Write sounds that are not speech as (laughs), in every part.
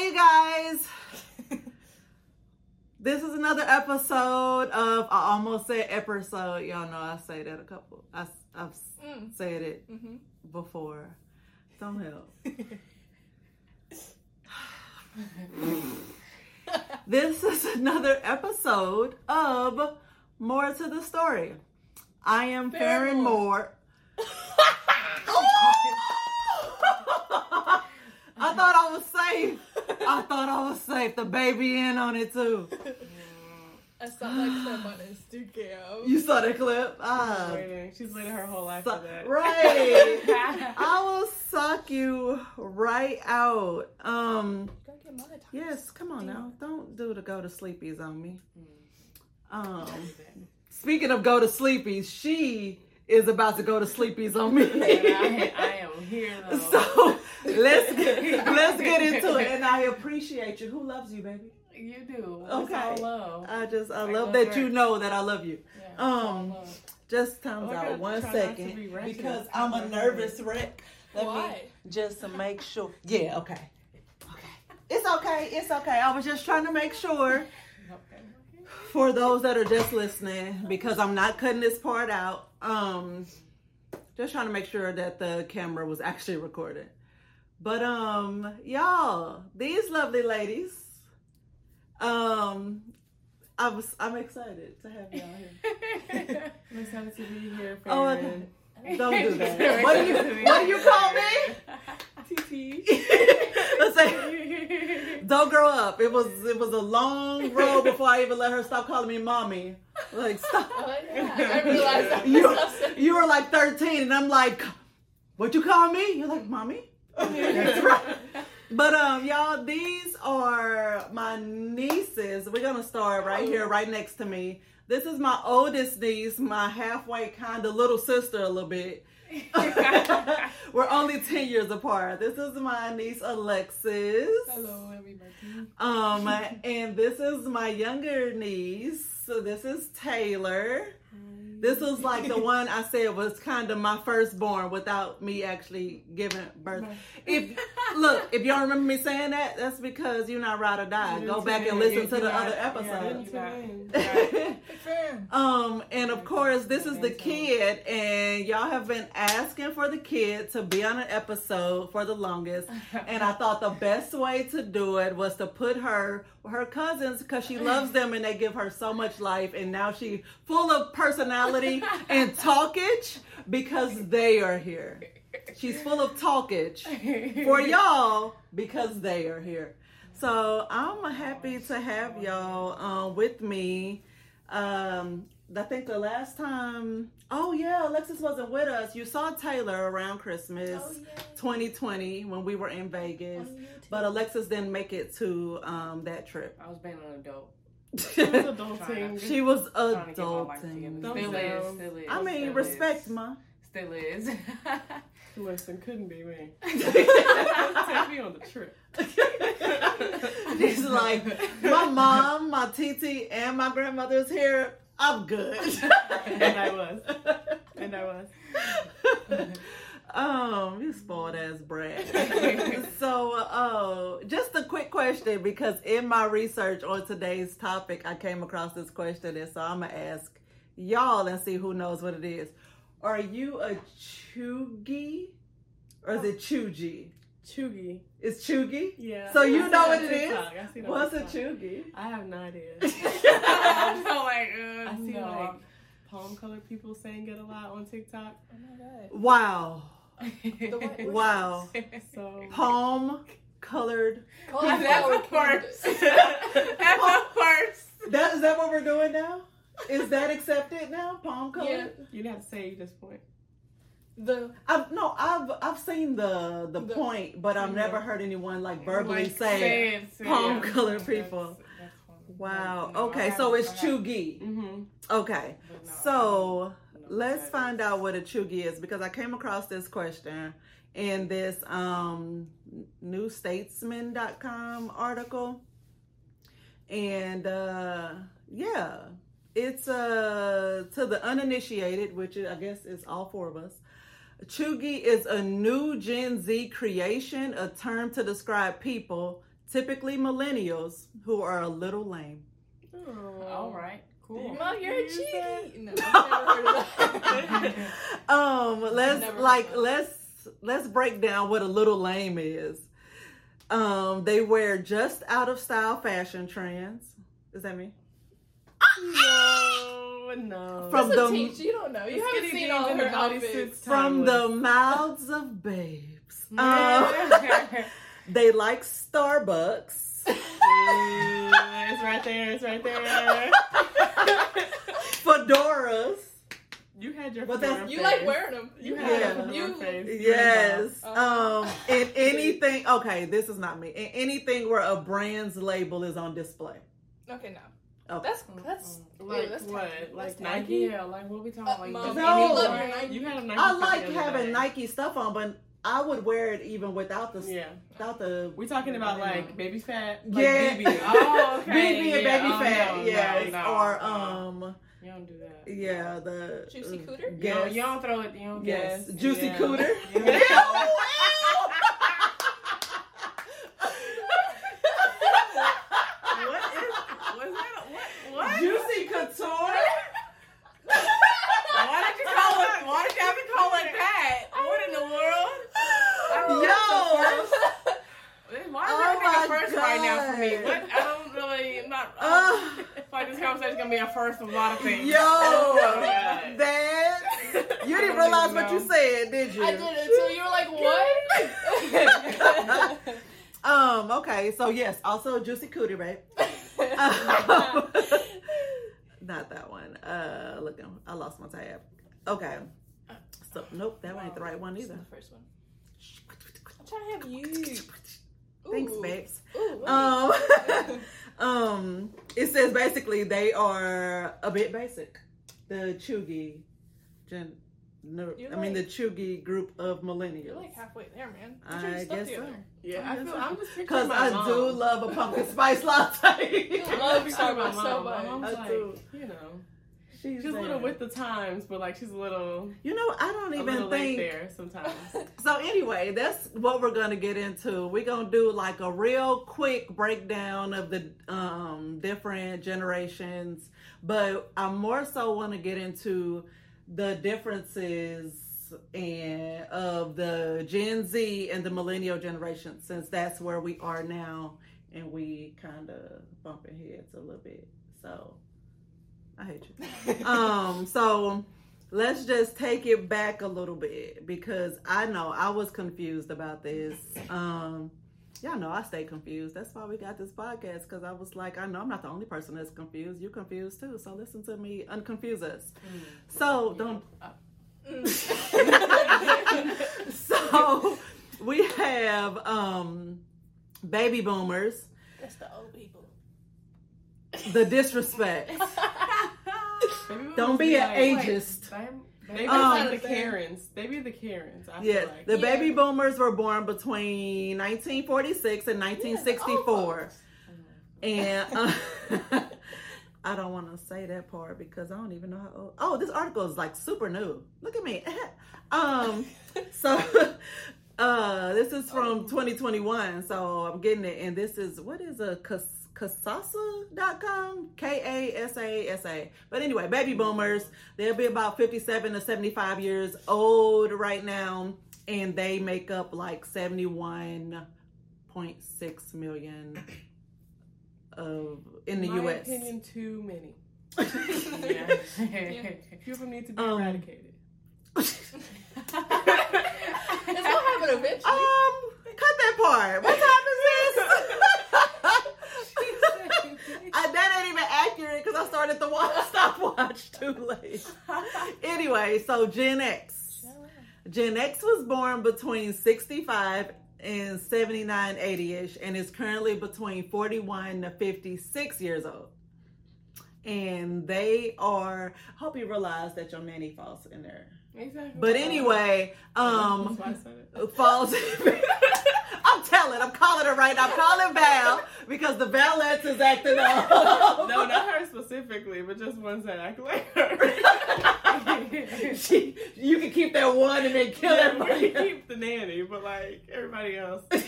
Hey, you guys. (laughs) this is another episode of I almost said episode. Y'all know I say that a couple. I, have Mm. said it Mm-hmm. before. Don't help. (laughs) this is another episode of Moore to the Story. I am Farron Moore. (laughs) I thought I was safe. I thought I was safe. The baby in on it too. I saw that clip on Instagram. You saw the clip? Ah, waiting. She's waiting her whole life so- for that. right. (laughs) I will suck you right out. Um, get yes, come on now. Don't do the go to sleepies on me. Mm. Um, speaking of go to sleepies, she is about to go to sleepies on me. I, (laughs) I am here though. so let's get, (laughs) let's get into it. And I appreciate you. Who loves you, baby? you do. Okay. All love. I just I I love love that you know that I love you. Yeah, Um. Just times Oh, out one try not to second be because I'm a nervous wreck. Let me Why? just to (laughs) make sure. Yeah, okay. Okay. It's okay. It's okay. I was just trying to make sure Okay. for those that are just listening because I'm not cutting this part out. Um just trying to make sure that the camera was actually recorded. But um y'all, these lovely ladies um I was I'm excited to have y'all here. I'm excited to be here. For Oh, Farron. Don't do that. What do you what do you call me? (laughs) TT. (laughs) Let's say don't grow up. It was it was a long road before I even let her stop calling me mommy. Like stop. Oh, yeah. I realized that. You you were like 13 and I'm like, what you call me? You're like mommy. That's (laughs) right. But um, y'all, these are my nieces. We're gonna start right here, right next to me. This is my oldest niece, my halfway kind of little sister, a little bit. (laughs) We're only 10 years apart. This is my niece Alexis. Hello, everybody. Um, and this is my younger niece. So this is Taylor. This was like the one I said was kind of my firstborn without me actually giving birth. If look, if y'all remember me saying that, that's because you're not ride or die. You Go back and listen You- to you the not- other episode. you not in. Big fan. Um, and of course, this is the kid, and y'all have been asking for the kid to be on an episode for the longest. (laughs) And I thought the best way to do it was to put her with her cousins because she loves them and they give her so much life. And now she full of personality (laughs) and talkage because they are here. She's full of talkage for (laughs) y'all because they are here. So I'm happy to have y'all uh, with me. Um, I think the last time, oh yeah, Alexis wasn't with us. You saw Taylor around Christmas Oh, yeah. 2020 when we were in Vegas, On but Alexis didn't make it to um, that trip. I was being an adult. (laughs) she was adulting. She was Trying to get my life together. adulting. Don't Still down. is. Still is. I mean, still respect, is. ma. Still is. (laughs) Listen, couldn't be me. (laughs) Take me on the trip. She's like, my mom, my TT, and my grandmother's here. I'm good. (laughs) And I was. And I was. um, you spoiled ass brat. (laughs) so, uh, just a quick question because in my research on today's topic, I came across this question, and so I'm gonna ask y'all and see who knows what it is. Are you a chuggy or is it chugi? Chugi. It's chugi. Yeah. So you I know what on it is? TikTok. I see What's a chugi? I have no idea. (laughs) I'm so like, uh, I see no. like palm colored people saying it a lot on TikTok. Oh my Wow, (laughs) wow. So Palm colored. god. (laughs) that's a Cauliflower first. cubes. That's a first. That is that what we're doing now? Is that accepted now? Palm colored. Yeah. You didn't have to say it at this point. The I've no, I've I've seen the the, The- point, but I've yeah. never heard anyone like verbally Like, say. palm it. colored That's- people. that's funny. Wow. No, Okay, so it's chugi. Mhm. Okay. No, So don't let's find out what a chugi is because I came across this question in this um newstatesman.com article. And uh yeah, it's uh to the uninitiated, which I guess is all four of us. Chugi is a new Gen Z creation, a term to describe people typically millennials who are a little lame. Oh, All right. Cool. Mom, you're a that. cheeky. No, I've never heard of that. (laughs) Um, let's Never like heard of let's let's break down what a little lame is. Um, they wear just out of style fashion trends. Is that me? No, no. From the- teach. You don't know. You haven't seen all her the bodysuits outfits. From the mouths of babes. Um, (laughs) (laughs) they like Starbucks. Ooh, it's right there. It's right there. (laughs) Fedoras. you had your. But that's- You phase. like wearing them. You Yeah. had a fedora You- phase. You Yes. Oh. Um, in anything, okay, this is not me. In anything where a brand's label is on display. Okay, no. Okay. That's that's. and Like ew, that's what? tacky. Like That's Nike? Yeah, like what we talking Uh, about? Mom, Like, No. you love your Nike. You had a Nike. I like having day. Nike stuff on, but I would wear it even without the Yeah, without the we talking about Yeah. like baby fat. Like Yeah. BB. (laughs) Oh, okay. BB and yeah. baby Oh, fat, no, yes, no, no, or no. um, You don't do that. yeah, the Juicy uh, cooter? You don't, you don't throw it. You don't yes, guess. juicy Yeah. cooter. (laughs) Yeah. What is? Was that? A, what? What? Juicy couture. Why did you call it? Why did you have to call it that? What in the world? Yo. Why is Oh everything my a first right now for me? What? I don't really. I'm not. Uh, like this conversation's gonna be a first of a lot of things. Yo, Oh, that (laughs) you didn't realize even what you said, did you? I did it too. You were like, what? (laughs) Um. Okay. So yes, also juicy cootie, right? (laughs) Not that one. Uh, looking, I lost my tab. Okay. So nope, that ain't the right one either. the first one. I'm trying to have you. Thanks, Ooh. babes. Ooh. Um, (laughs) (laughs) um, it says basically they are a bit basic. The Chugi, gen, no, You're I mean the like- Chugi group of millennials. You're like halfway there, man. Get I guess so. Yeah, I feel. I'm just picturing Because I mom. do love a pumpkin spice latte. (laughs) You I'm love just picturing my Starbucks so much. My mom's I like, do. you know, She's, she's a little with the times, but like she's a little, You know, I don't a even think. there sometimes. (laughs) So anyway, that's what we're gonna get into. We're gonna do like a real quick breakdown of the um, different generations, but I more so want to get into the differences and of the Gen Z and the millennial generation, since that's where we are now, and we kind of bumping heads a little bit. So I hate you. um so let's just take it back a little bit because i know i was confused about this. Um y'all know i stay confused. That's why we got this podcast because i was like i know i'm not the only person that's confused. You're confused too. So listen to me unconfuse us. So don't (laughs) so we have um baby boomers. That's the old people. The disrespect (laughs) don't must be an like- ageist They be Um, like the Karens. They be the Karens. I Yes, feel like. the Yeah. baby boomers were born between 1946 and 1964. and (laughs) uh, (laughs) I don't want to say that part because I don't even know how old. Oh, this article is like super new. Look at me. um, so uh, this is from 2021. So I'm getting it, and this is what is a cas- Kasasa.com? K A S A S A. But anyway, baby boomers, they'll be about 57 to 75 years old right now, and they make up like 71.6 million of in the my US. opinion, too many. Yeah. (laughs) Few of them need to be Um, eradicated. It's gonna happen eventually. Um, cut that part. What time is this? (laughs) I, that ain't even accurate because I started the watch (laughs) stopwatch too late. (laughs) Anyway, so Gen X. Gen X was born between 65 and 79, 80 ish, and is currently between 41 to 56 years old. And they are, I hope you realize that your nanny falls in there. Exactly. But anyway, um, falls. (laughs) I'm telling, I'm calling her right now. I'm calling Val because the Valettes is acting up. No, not her specifically, but just ones that act like her. (laughs) she, you can keep that one and then kill yeah, we everybody. can keep the nanny, but like everybody else. (laughs)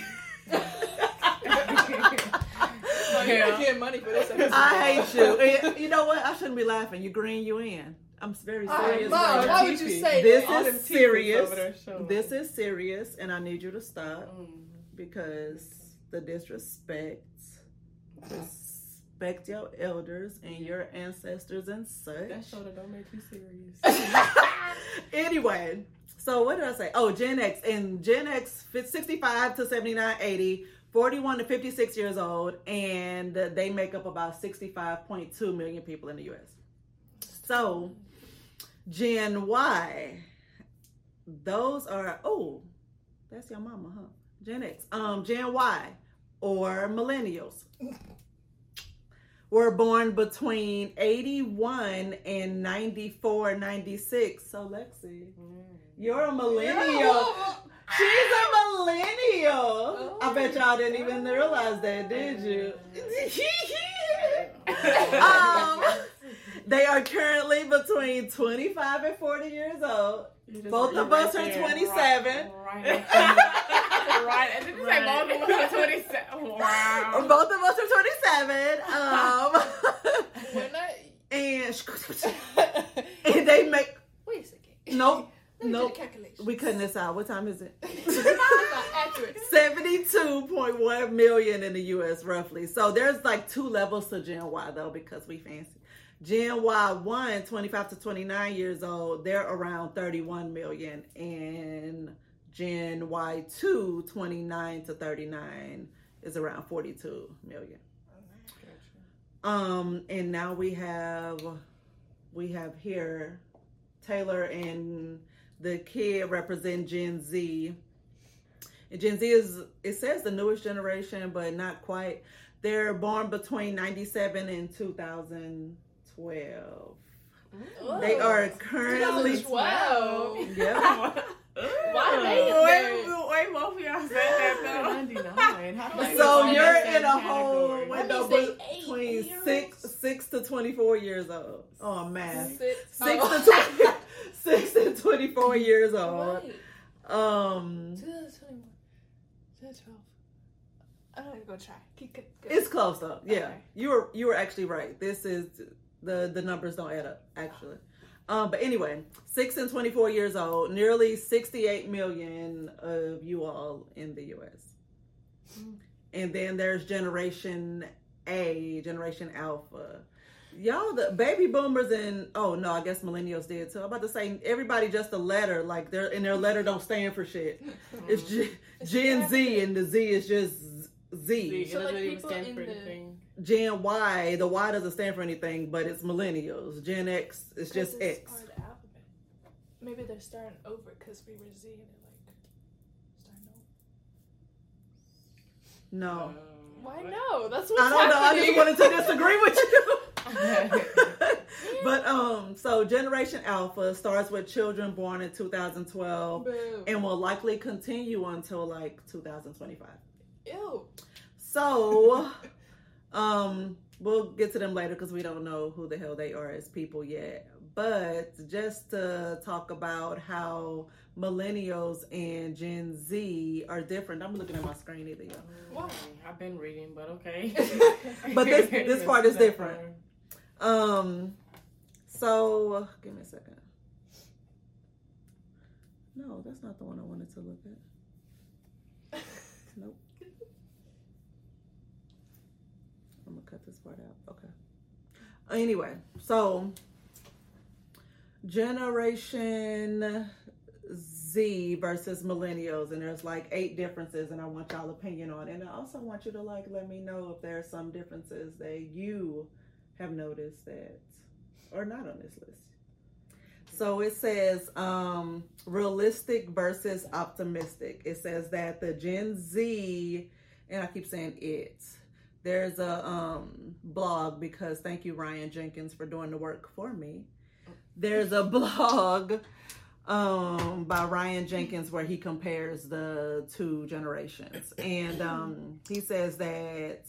get money for this. I hate you. And you know what? I shouldn't be laughing. You green, you in. I'm very serious. Mom, why would you say This that? is serious. Over there showing. This is serious, and I need you to stop Mm. because the disrespect. Respect your elders and your ancestors and such. That shoulder don't make you serious. (laughs) anyway, so what did I say? Oh, Gen X. And Gen X 65 to 79, 80, 41 to 56 years old, and they make up about 65.2 million people in the US. So, Gen Y, those are, oh, that's your mama, huh? Gen X. Um, Gen Y, or millennials, were born between 81 and 94, 96. So, Lexi, you're a millennial. She's a millennial. I bet y'all didn't even realize that, did you? (laughs) um, (laughs) they are currently between 25 and 40 years old. Both of us right are 27. Right. right. right. And did you say both of us are 27? Wow. (laughs) Both of us are 27. Um, (laughs) and, (laughs) and they make, Wait a second. nope, Let me do nope. the. We cutting this out. What time is it? 72.1 million in the US roughly. So there's like two levels to Gen Y though because we fancy. Gen Y 1, 25 to 29 years old, they're around 31 million. And Gen Y 2, 29 to 39 is around 42 million. Um, and now we have we have here Taylor and the kid represent Gen Z. And Gen Z is it says the newest generation, but not quite. They're born between ninety seven and two thousand twelve. They are currently twelve. yeah. (laughs) Why they in Wait, there? wait, both of y'all said that though. 99. How do I (laughs) So you're in same a whole window That means be- they eight between years? six six to twenty four years old. Oh math. Six. Six Oh. to 20, six to twenty (laughs) four years old. Wait. Um 2021. 2012. I'm not gonna try. Keep, keep, keep. It's close though. Yeah, Okay. you were you were actually right. This is the the numbers don't add up actually. Um, but anyway, six and twenty four years old, nearly sixty eight million of you all in the U.S. And then there's Generation A, Generation Alpha. Y'all, the baby boomers and oh no, I guess millennials did too. I'm about to say everybody just a letter, like their and their letter don't stand for shit. (laughs) It's G, Gen Z and the Z is just Z. See, it So, like, people stand in for the- anything. Gen Y, the Y doesn't stand for anything, but it's millennials. Gen X, it's just Because X. Part of the alphabet. Maybe they're starting over because we were Z and they're like starting over. No, Um, Why what? no? That's what's I don't know. I just wanted to disagree with you. (laughs) but um, so Generation Alpha starts with children born in 2012 Boom. and will likely continue until like 2025. Ew. So, (laughs) um, we'll get to them later because we don't know who the hell they are as people yet. But just to talk about how millennials and Gen Z are different. I'm looking at my screen either, y'all. Why? I've been reading, but okay. (laughs) But this- this (laughs) part is different. Um, so give me a second. No, that's not the one I wanted to look at. (laughs) Nope. I'm gonna cut this part out. Okay. Anyway, so Generation Z versus millennials, and there's like eight differences, and I want y'all opinion on. it. And I also want you to like let me know if there are some differences that you have noticed that are not on this list. So it says um, realistic versus optimistic. It says that the Gen Z, and I keep saying it. There's a um, blog because thank you Ryan Jenkins for doing the work for me. There's a (laughs) blog um, by Ryan Jenkins where he compares the two generations, and um, he says that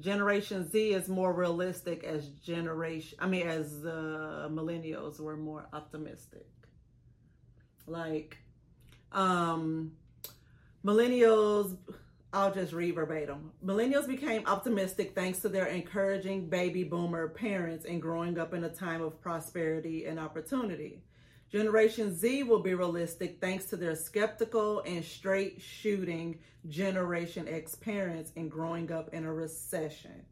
Generation Z is more realistic as generation. I mean, as uh, millennials were more optimistic. Like, um, millennials I'll just read verbatim. Millennials became optimistic thanks to their encouraging baby boomer parents and growing up in a time of prosperity and opportunity. Generation Z will be realistic thanks to their skeptical and straight shooting Generation X parents and growing up in a recession.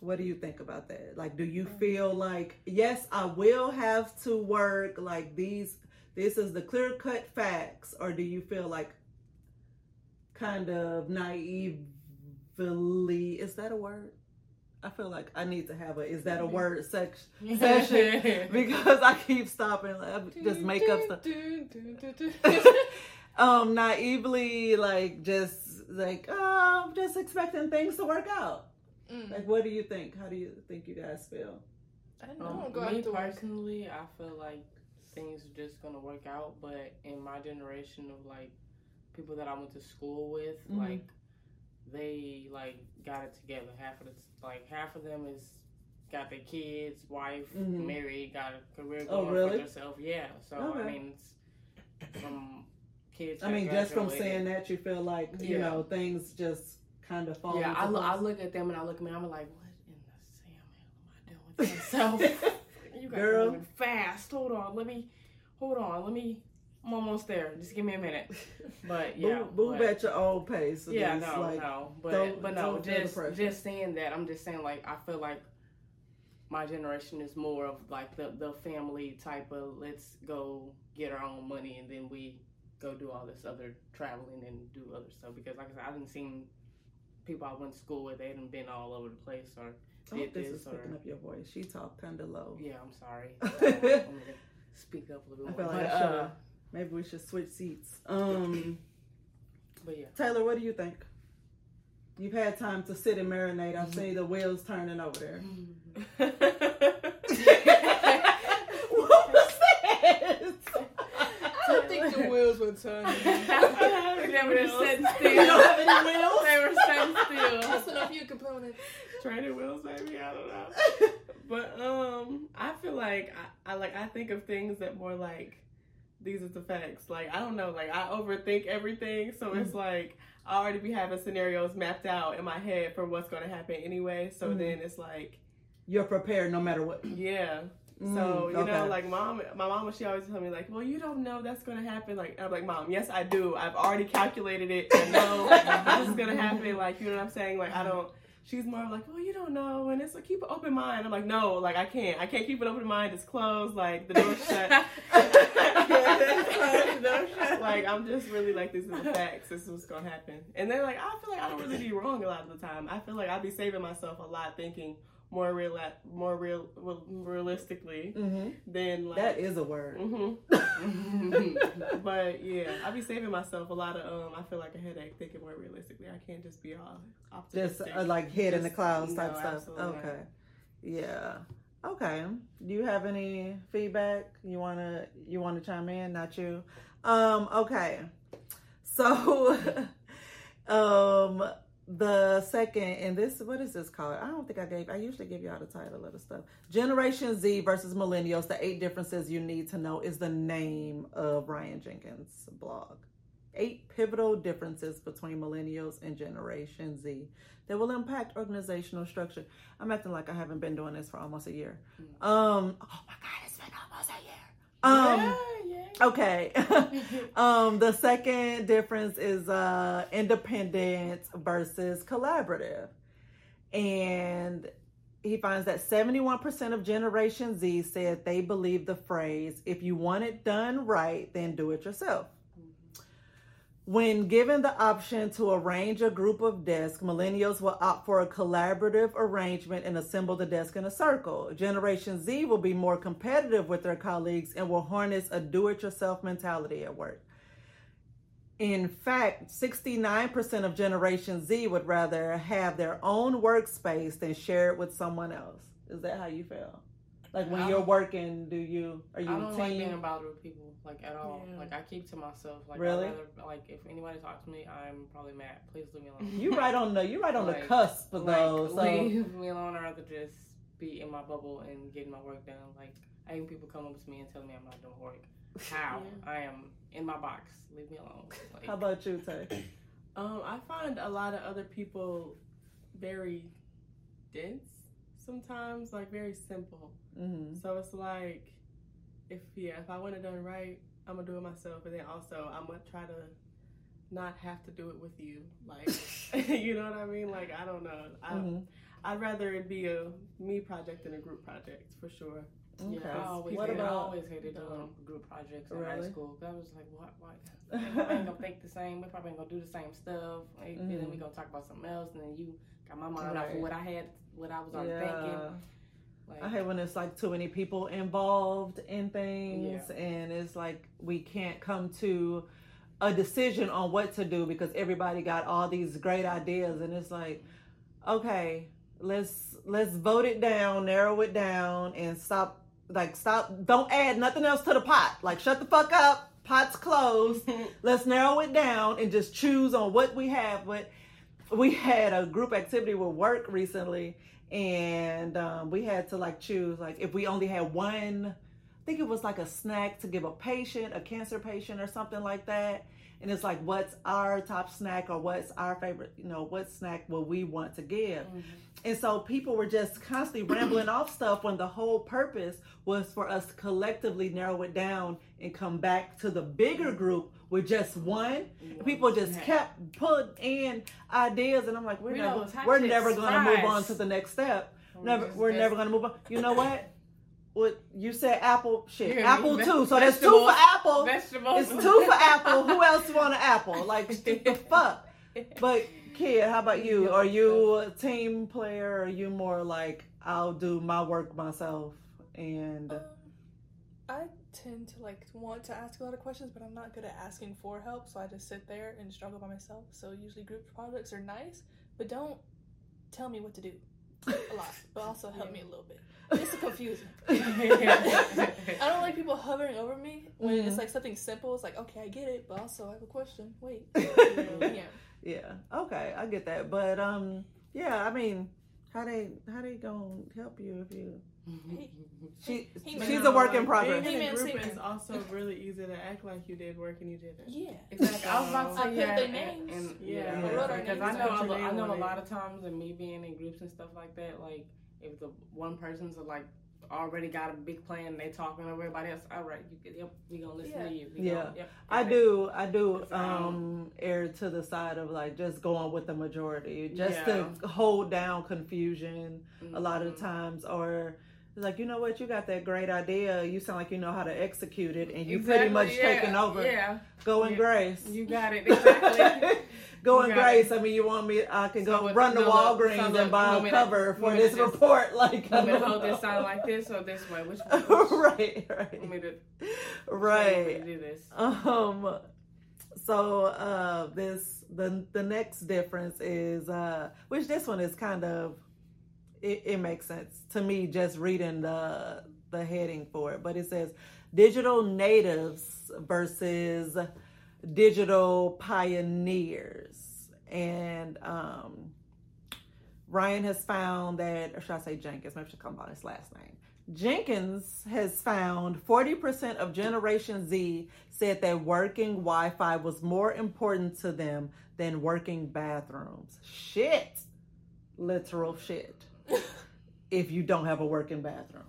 What do you think about that? Like, do you feel like, yes, I will have to work, like these, this is the clear cut facts, or do you feel like kind of naively, is that a word? I feel like I need to have a, is that a word sex, session? (laughs) (laughs) because I keep stopping, like, just make up stuff. (laughs) um, naively, like, just like, oh, I'm just expecting things to work out. Mm. Like, what do you think? How do you think you guys feel? I don't Um, go me out work. personally, I feel like things are just gonna work out. But in my generation of like people that I went to school with, Mhm. like they like got it together. Half of the like half of them is got their kids, wife, Mhm. married, got a career Oh, going really? for themselves. Yeah. So Okay. I mean, it's from kids. I mean, just from saying that, you feel like you Yeah. know things just kind of fall. Yeah, I, lo- I look at them and I look at me. I'm like, what in the Sam am I doing with myself? (laughs) (laughs) you guys Girl. fast. Hold on, let me. Hold on, let me. I'm almost there. Just give me a minute. (laughs) But yeah, move, move but- at your own pace. yeah, no, like, no, but but no, just just saying that. I'm just saying like I feel like my generation is more of like the the family type of let's go get our own money and then we go do all this other traveling and do other stuff because like I said, I didn't seen people I went to school with. They hadn't been all over the place or I did this this is or picking up your voice. She talked kind of low. yeah. I'm sorry. (laughs) Speak up a little I feel more. like but, I Maybe we should switch seats. Um, but yeah. Taylor, what do you think? You've had time to sit and marinate. I've seen the wheels turning over there. (laughs) what was that? I don't think the wheels were turning. (laughs) they were just sitting still. You don't have any wheels? They were sitting still. Listen up, you component. Training wheels, maybe I don't know. (laughs) But um, I feel like I, I like I think of things that more like these are the facts. Like I don't know, like I overthink everything, so it's like I already be having scenarios mapped out in my head for what's going to happen anyway. So Mhm. then it's like, You're prepared no matter what. (clears throat) yeah. Mm, So you know, like mom, my mama, she always tell me like, well, you don't know that's gonna happen. Like I'm like, mom, yes, I do. I've already calculated it. I know (laughs) this is gonna happen. Like you know what I'm saying? Like I don't. She's more like, well, you don't know, and it's like keep an open mind. I'm like, no, like I can't. I can't keep an open mind. It's closed. Like the door's shut. (laughs) like I'm just really like this is the facts. This is what's gonna happen. And then like I feel like I don't really be wrong a lot of the time. I feel like I'd be saving myself a lot, thinking more real, more real, real realistically hmm than like That is a word. hmm (laughs) (laughs) but yeah, I be saving myself a lot of um. I feel like a headache thinking more realistically. I can't just be all Just optimistic. uh, like head in the Just- clouds no, type stuff. absolutely not. Okay. Yeah. Okay. Do you have any feedback? You wanna you wanna chime in? Not you. Um, okay. So (laughs) um the second and this what is this called? I don't think I gave I usually give y'all the title of the stuff. Generation Z versus Millennials, the eight differences you need to know is the name of Ryan Jenkins' blog. Eight pivotal differences between millennials and Generation Z that will impact organizational structure. I'm acting like I haven't been doing this for almost a year. Um, oh my God, it's been almost a year. Um, yeah, okay. (laughs) um, the second difference is uh, independent versus collaborative. And he finds that 71% of Generation Z said they believe the phrase, if you want it done right, then do it yourself. When given the option to arrange a group of desks, millennials will opt for a collaborative arrangement and assemble the desk in a circle. Generation Z will be more competitive with their colleagues and will harness a do it yourself mentality at work. In fact, 69% of Generation Z would rather have their own workspace than share it with someone else. Is that how you feel? Like when you're working, do you are you I don't team? like being bothered with people like at all. Yeah. Like I keep to myself. Like Really? Rather, like if anybody talks to me, I'm probably mad. Please leave me alone. you right on the you right on the cusp of like, those. So leave me alone. I'd rather just be in my bubble and getting my work done. Like I hate people come up to me and tell me I'm not doing work. How? (laughs) I am in my box. Leave me alone. Like, how about you, Tay? (coughs) Um, I find a lot of other people very dense sometimes, like very simple. Mm-hmm. So it's like, if yeah, if I want it done right, I'm gonna do it myself, and then also I'm gonna try to not have to do it with you. Like, (laughs) (laughs) you know what I mean? Like, I don't know. I, Mm-hmm. I'd rather it be a me project than a group project for sure. Okay. Yeah, I always, What hated, I always hated doing group projects in high school. school. 'cause I was like, what? Why? (laughs) Everybody ain't gonna think the same. We probably ain't gonna do the same stuff. Like, And then we Mhm. gonna talk about something else. And then you got my mind off of what I had, what I was already thinking. Like, I hate when it's like too many people involved in things Yeah. and it's like we can't come to a decision on what to do because everybody got all these great ideas and it's like okay let's let's vote it down narrow it down and stop like stop don't add nothing else to the pot. Like shut the fuck up. Pot's closed. (laughs) Let's narrow it down and just choose on what we have. But we had a group activity with work recently and um, we had to like choose like if we only had one i think it was like a snack to give a patient a cancer patient or something like that. And it's like what's our top snack or what's our favorite you know what snack will we want to give? Mhm. And so people were just constantly rambling off stuff when the whole purpose was for us to collectively narrow it down and come back to the bigger group with just one. And people just kept putting in ideas, and I'm like, we're We never, we're never going to move on to the next step. Never, we're never going to move on. You know what? What you said, apple shit, Yeah, apple too. So that's two for apple. Vegetables. It's two for apple. Who else want an apple? Like (laughs) the fuck. But kid, how about you? Are you a team player? Or are you more like I'll do my work myself? And Um, I tend to like want to ask a lot of questions, but I'm not good at asking for help, so I just sit there and struggle by myself. So usually group projects are nice, but don't tell me what to do a lot, but (laughs) also help me a little bit. It's confusing. (laughs) I don't like people hovering over me when Mhm. it's like something simple. It's like, okay, I get it, but also I have a question. Wait. (laughs) yeah. Yeah, okay, I get that. But um, yeah, I mean, how they how they gonna help you if you (laughs) she He she's a work in progress. He in a group is also really easy to act like you did work and you didn't. Yeah. Exactly. I was about to say put yeah, their names. and- Yeah. yeah, I wrote our because I know down. I know a lot of times and me being in groups and stuff like that, like if the one person's like already got a big plan and they talking over everybody else, all right, you, can- yep, we gonna listen Yeah. to you. We Yeah. gonna, yep, I do, I do Cause, um, err to the side of like just going with the majority, just Yeah. to hold down confusion a lot of Mhm. times, or it's like you know what, you got that great idea, you sound like you know how to execute it, and you Exactly, pretty much yeah, taking over. Yeah, Go in Yeah. grace. you got it exactly. (laughs) Go in grace. I mean, you want me? I can So go run to no, Walgreens and buy a cover for this just- report. (laughs) Like, I Want me to hold this sound like this or this way? Which one? Which, (laughs) right, right, me to, right. do this? Um so uh this the the next difference is uh which this one is kind of it, it makes sense to me just reading the the heading for it but it says digital natives versus digital pioneers and um Ryan has found that, or should I say Jenkins? Maybe I should come by his last name. Jenkins has found 40% of Generation Z said that working Wi Fi was more important to them than working bathrooms. Shit. Literal shit. If you don't have a working bathroom.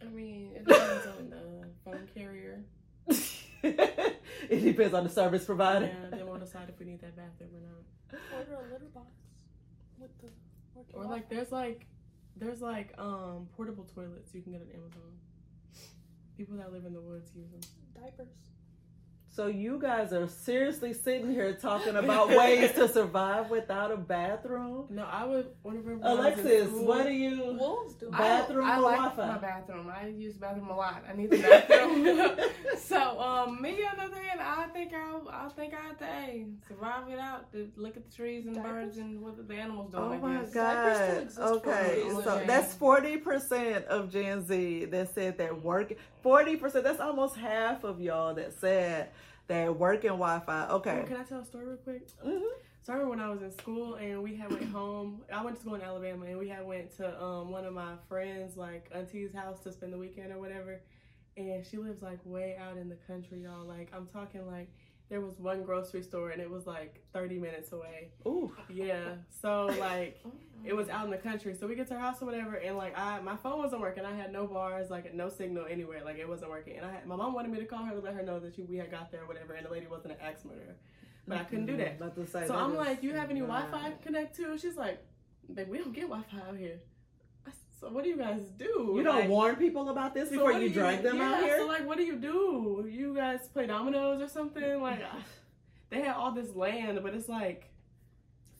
I mean, it depends on the phone carrier. (laughs) it depends on the service provider. Yeah, then we'll decide if we need that bathroom or not. Order a litter box with the working Or like, there's like, there's like um portable toilets you can get on Amazon. People that live in the woods use them. diapers. So you guys are seriously sitting here talking about ways to survive without a bathroom? No, I would. Whenever when I was in Alexis, what do you? Wolves do. Bathroom I, I like Wi-Fi? my bathroom. I use the bathroom a lot. I need the bathroom. (laughs) so, um, me on the other hand, I think I'll, I think I have to hey, survive it out. To look at the trees and the birds and what the animals doing. Oh I my guess. Diapers still god. exist for a Okay. So that's 40% of Gen Z that said that work 40%, that's almost half of y'all that said that working Wi-Fi. Okay. Oh, can I tell a story real quick? Mhm. So I remember when I was in school and we had went home. I went to school in Alabama and we had went to um, one of my friends like auntie's house to spend the weekend or whatever. And she lives like way out in the country, y'all. Like I'm talking like there was one grocery store and it was like 30 minutes away. Ooh. Yeah. So (laughs) like it was out in the country. So we get to her house or whatever and like I my phone wasn't working. I had no bars, like no signal anywhere. Like it wasn't working. And I had, my mom wanted me to call her to let her know that you, we had got there or whatever and the lady wasn't an axe murderer. But I couldn't do that. So I'm like, you have any. Wi-Fi connect to? She's like, babe, we don't get Wi-Fi out here. I s- So what do you guys do? You don't Like, warn people about this before what you do drag them out here? So like, what do you do? You guys play dominoes or something? Like, (laughs) I- (sighs) they had all this land, but it's like,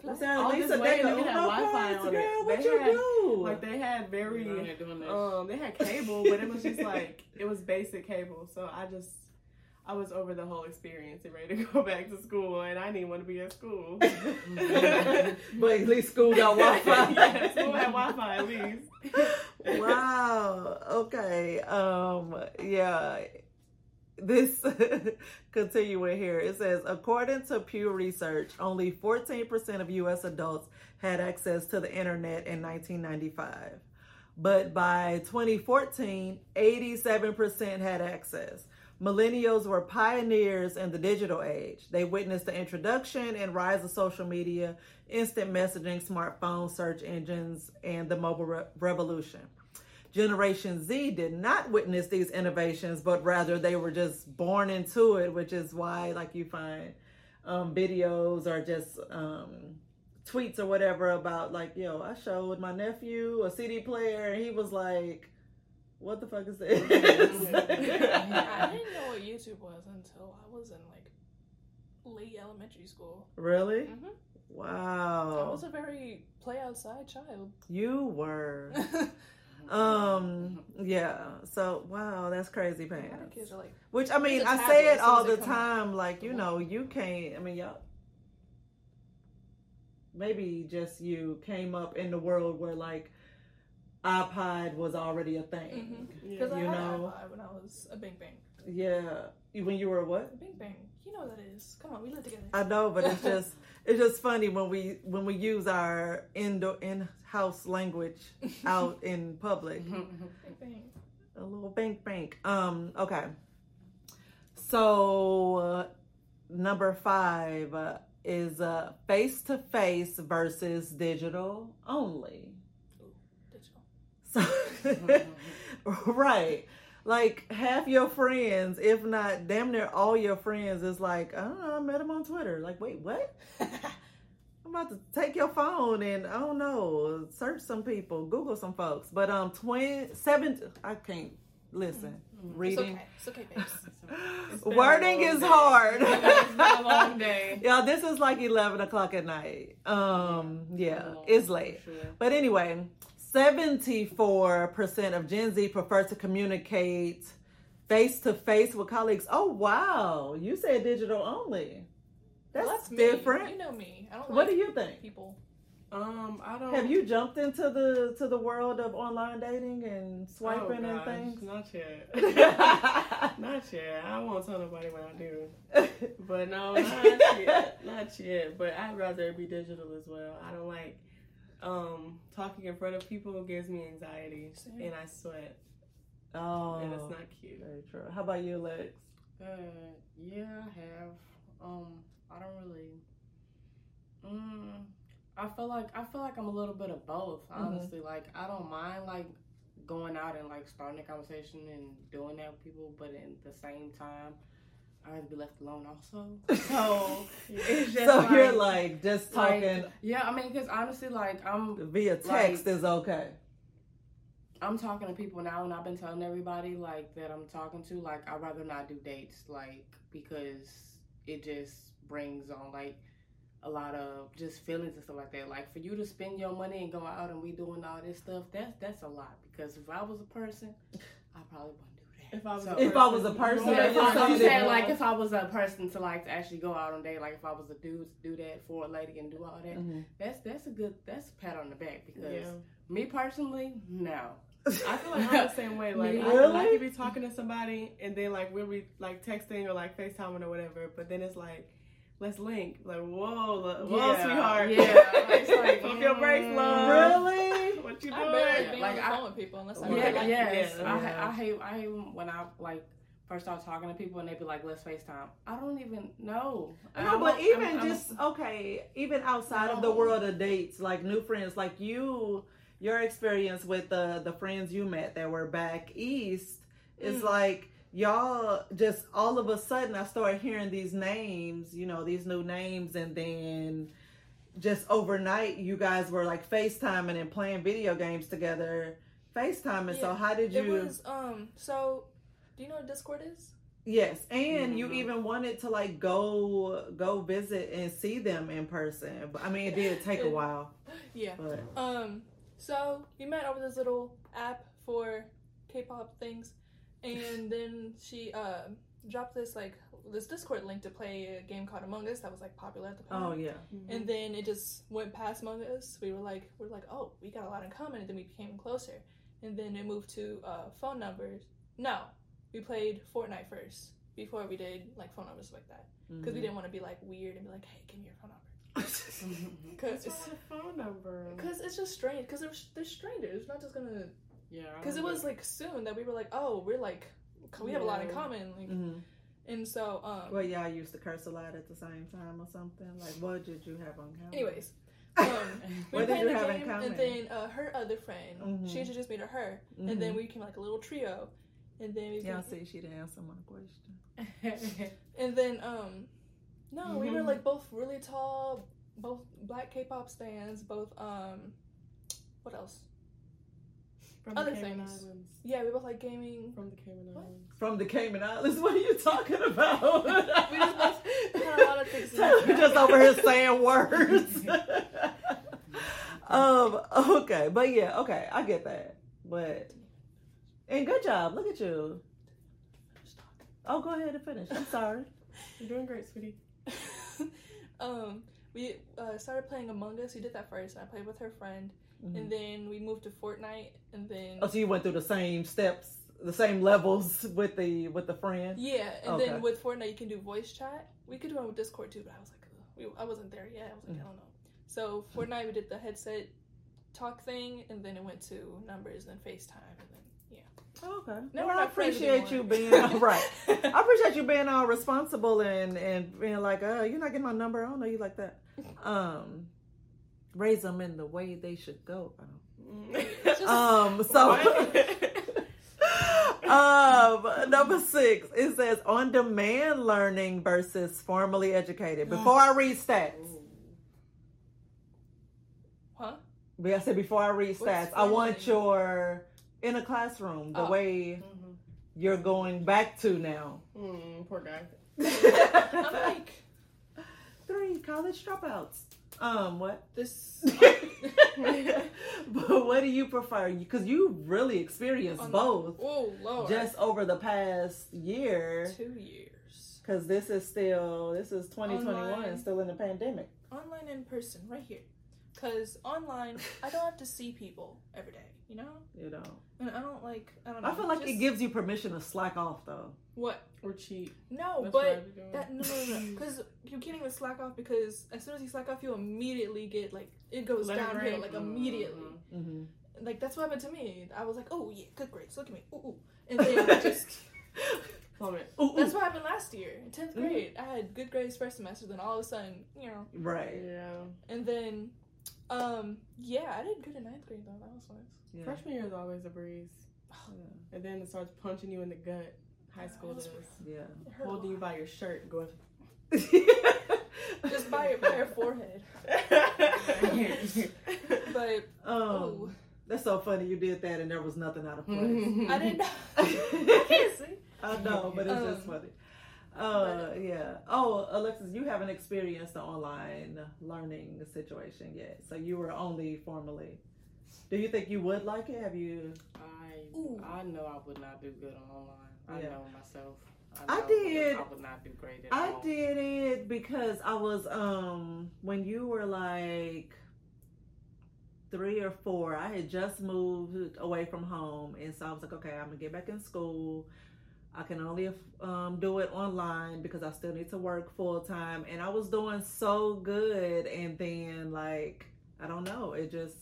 I said, all at this land, day you can have Wi-Fi on it. What They you had- do? like they had very, Around here doing um, they had cable, but it was just like it was basic cable. So I just. I was over the whole experience and ready to (laughs) go back to school, and I didn't want to be at school. (laughs) but at least school got Wi-Fi. (laughs) yeah, school had Wi-Fi at least. wow. Okay. Um. Yeah. This continuing here. It says, according to Pew Research, only 14% of U.S. adults had access to the internet in 1995, but by 2014, 87% had access. Millennials were pioneers in the digital age. They witnessed the introduction and rise of social media, instant messaging, smartphones, search engines, and the mobile re- revolution. Generation Z did not witness these innovations, but rather they were just born into it, which is why, like, you find um, videos or just um, tweets or whatever about, like, yo, I showed my nephew a CD player, and he was like, what the fuck is this? I didn't know what YouTube was until I was in like late elementary school. really? hmm Wow. I was a very play outside child. You were. (laughs) Um, yeah. So, wow, that's crazy A pants. kids are like, Which I mean, It's a I tablet say it all the it come out. time. Like you know, you can't. I mean, y'all. Maybe just you came up in the world where like iPod was already a thing. because I You had know. iPod when I was a Bing Bang. Yeah. When you were what? Bing Bang, you know what that is. Come on, we live together. I know, but it's just (laughs) it's just funny when we when we use our indoor in house language (laughs) out in public. Bang. a little bank bank um okay so uh, number five uh, is face to face versus digital only Digital. so (laughs) right like half your friends if not damn near all your friends is like i don't know i met him on twitter like wait what (laughs) I'm about to take your phone and I don't know, search some people, Google some folks. But um, twin seven, I can't listen. It's Reading, okay. It's okay, babes. (laughs) (laughs) wording is day. hard. it's a long day. yeah, this is like eleven o'clock at night. Um, yeah, it's late. Sure. But anyway, 74% of Gen Z prefer to communicate face to face with colleagues. Oh, wow. You said digital only. That's, Well, me. different. You know me. I don't what like do you think? people. Um, I don't. Have you jumped into the to the world of online dating and Oh, swiping and things? Not yet. (laughs) not yet. I won't tell nobody what I do. (laughs) But no, not yet. (laughs) Not yet. But I'd rather it be digital as well. I don't like um talking in front of people gives me anxiety Same. and I sweat oh, and it's not cute. very true. How about you, Lex? Uh, yeah, I have. Um, I don't really. Mm, I feel like I feel like I'm a little bit of both. Mhm. Honestly, like I don't mind like going out and like starting a conversation and doing that with people, but at the same time, I rather be left alone also. (laughs) So it's just so like, you're like just like, talking yeah. I mean, because honestly, like I'm via text like- is okay. I'm talking to people now, and I've been telling everybody like that I'm talking to, like I'd rather not do dates, like because it just brings on like a lot of just feelings and stuff like that. Like for you to spend your money and go out and we doing all this stuff, that's that's a lot. Because if I was a person, I probably wouldn't. If I was So- a If I was a person, Yeah, if I, I'm saying saying like if I was a person to like to actually go out on date, like if I was a dude to do that for a lady and do all that, Mhm. that's that's a good that's a pat on the back because Yeah. me personally, no. I feel like I'm the same way. Like, I, (laughs) Really? I could be talking to somebody and then like we'll be like texting or like FaceTiming or whatever, but then it's like, let's link. Like, whoa, whoa, Yeah, sweetheart. yeah. (laughs) It's like, (laughs) pump your brakes, mm, love. really? (laughs) What you I barely doing? be Like, on the I- phone with people unless I Yeah, really Yeah, like yes. Yeah. I, I hate I hate when I like first start talking to people and they be like, let's FaceTime. I don't even know. No, I'm- but I'm- even I'm- just okay, even outside of the world of dates, like new friends, like you, your experience with the the friends you met that were back east is Mm. like y'all just all of a sudden I started hearing these names, you know, these new names, and then just overnight you guys were like FaceTiming and playing video games together. FaceTiming. So how did you? It you? was um. So, do you know what Discord is? Yes, and you Mhm. even wanted to like go go visit and see them in person. But I mean, it did take a (laughs) while, Yeah. but Um. So we met over this little app for K-pop things, and then she uh, dropped this like this Discord link to play a game called Among Us that was like popular at the time. oh yeah, And then it just went past Among Us. We were like, we are like, oh, we got a lot in common, and then we became closer. And then it moved to uh, phone numbers. No, we played Fortnite first before we did like phone numbers like that because Mm-hmm. we didn't want to be like weird and be like, hey, give me your phone number. (laughs) (laughs) Because (laughs) it's a phone number? Cause it's just strange. Cause they're, they're strangers. We're not just gonna. Yeah. Cause it was like soon that we were like, oh, we're like, we have a lot in common. Like, hmm and so um. Well, y'all used to curse a lot at the same time or something. Like, what did you have on camera? Anyways, (laughs) um, we What did played you the have in game, common? and then uh, her other friend, Mhm. she introduced me to her, Mhm. and then we became like a little trio, and then we y'all became- see, she didn't answer my question. (laughs) and then um, no, we were Mm-hmm. Mhm. like both really tall, both black K-pop stands, both um, what else? From Other the Cayman things. Islands. Yeah, we both like gaming. From the Cayman What? Islands. From the Cayman Islands, (laughs) what are you talking about? (laughs) We just both had a lot of things We're just over here saying words. (laughs) um. Okay, but yeah. Okay, I get that. But and good job. Look at you. Oh, go ahead and finish. I'm sorry. You're doing great, sweetie. um, we uh, started playing Among Us. We did that first, and I played with her friend, and then we moved to Fortnite, and then Oh, so you went through the same steps, the same levels with the with the friend. yeah, and Okay. then with Fortnite you can do voice chat. We could do it with Discord too, but I was like, we, I wasn't there yet. I was like, Mm. I don't know. So Fortnite we did the headset talk thing, and then it went to numbers, and then FaceTime, and then yeah Okay. Now well, I appreciate you being (laughs) right. I appreciate you being all responsible and and being like, uh, you're not getting my number. I don't know you like that. Um, raise them in the way they should go. (laughs) Um, so. (laughs) um, number six, it says on demand learning versus formally educated. Before I read stats, huh? I said before I read stats, I want your in a classroom the Oh. way Mhm. you're going back to now. Mm, poor guy. (laughs) I'm like Three college dropouts. Um, what? this. (laughs) but what do you prefer? Because you really experienced both Oh lord, just over the past year. two years. Because this is still this is 2021, Online. still in the pandemic. online in person right here because online i don't have to see people every day you know You know, and i don't like i don't know I feel like it gives you permission to slack off though. what Or cheat. no That's but I'd be doing. that no no no because (laughs) you can't even slack off because as soon as you slack off you immediately get like it goes Letter downhill grade? like immediately Mm-hmm. like that's what happened to me i was like oh yeah good grades look at me ooh, ooh. and then I (laughs) just Plummet. Ooh, ooh. that's what happened last year in 10th Mhm. grade i had good grades first semester then all of a sudden you know right. Yeah. and then um yeah i did good in ninth grade though that was nice Yeah. Freshman year is always a breeze. Yeah. (sighs) And then it starts punching you in the gut. High school does. Yeah. It Holding you by your shirt and going. (laughs) just by your, by your forehead (laughs) but Um, oh that's so funny. You did that, and there was nothing out of place. (laughs) i didn't Know. i can't see I know, but it's just Um, funny. Uh, yeah. Oh, Alexis, you haven't experienced the online learning situation yet, so you were only formally. Do you think you would like it? Have you? I Ooh. I know I would not do good on online. I Yeah. know myself. I know did. I would not do great at I all. did it because I was um when you were like three or four. I had just moved away from home, and so I was like, okay, I'm gonna get back in school. I can only um, do it online because I still need to work full time, and I was doing so good, and then like I don't know, it just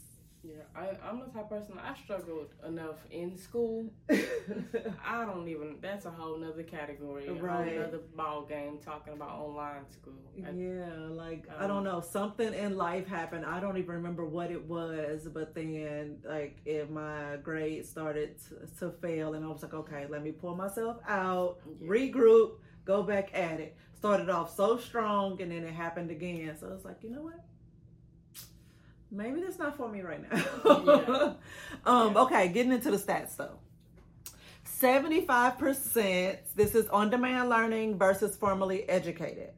Yeah, I, I'm the type of person I struggled enough in school. (laughs) I don't even. That's a whole nother category, a whole other ball game. Talking about online school. I- Yeah, like I don't um, know, something in life happened. I don't even remember what it was, but then like if my grades started to, to fail, and I was like, okay, let me pull myself out, Yeah. regroup, go back at it. Started off so strong, and then it happened again. So it's like, you know what? Maybe that's not for me right now. Yeah. (laughs) um, Yeah. okay, getting into the stats though. 75% this is on demand learning versus formally educated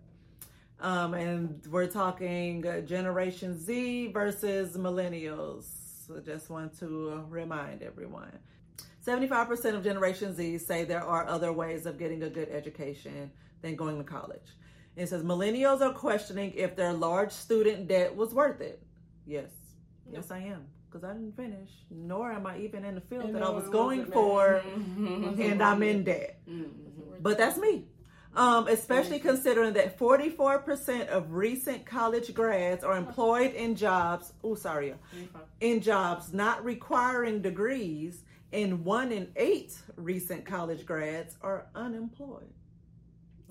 um, and we're talking uh, generation z versus millennials so just want to remind everyone 75% of generation z say there are other ways of getting a good education than going to college it says millennials are questioning if their large student debt was worth it yes yes i am because i didn't finish nor am i even in the field that i was going wasn't for and (laughs) i'm in debt Mhm. but that's me. Um, especially considering that 44% of recent college grads are employed in jobs, oh, sorry, in jobs not requiring degrees, and one in eight recent college grads are unemployed.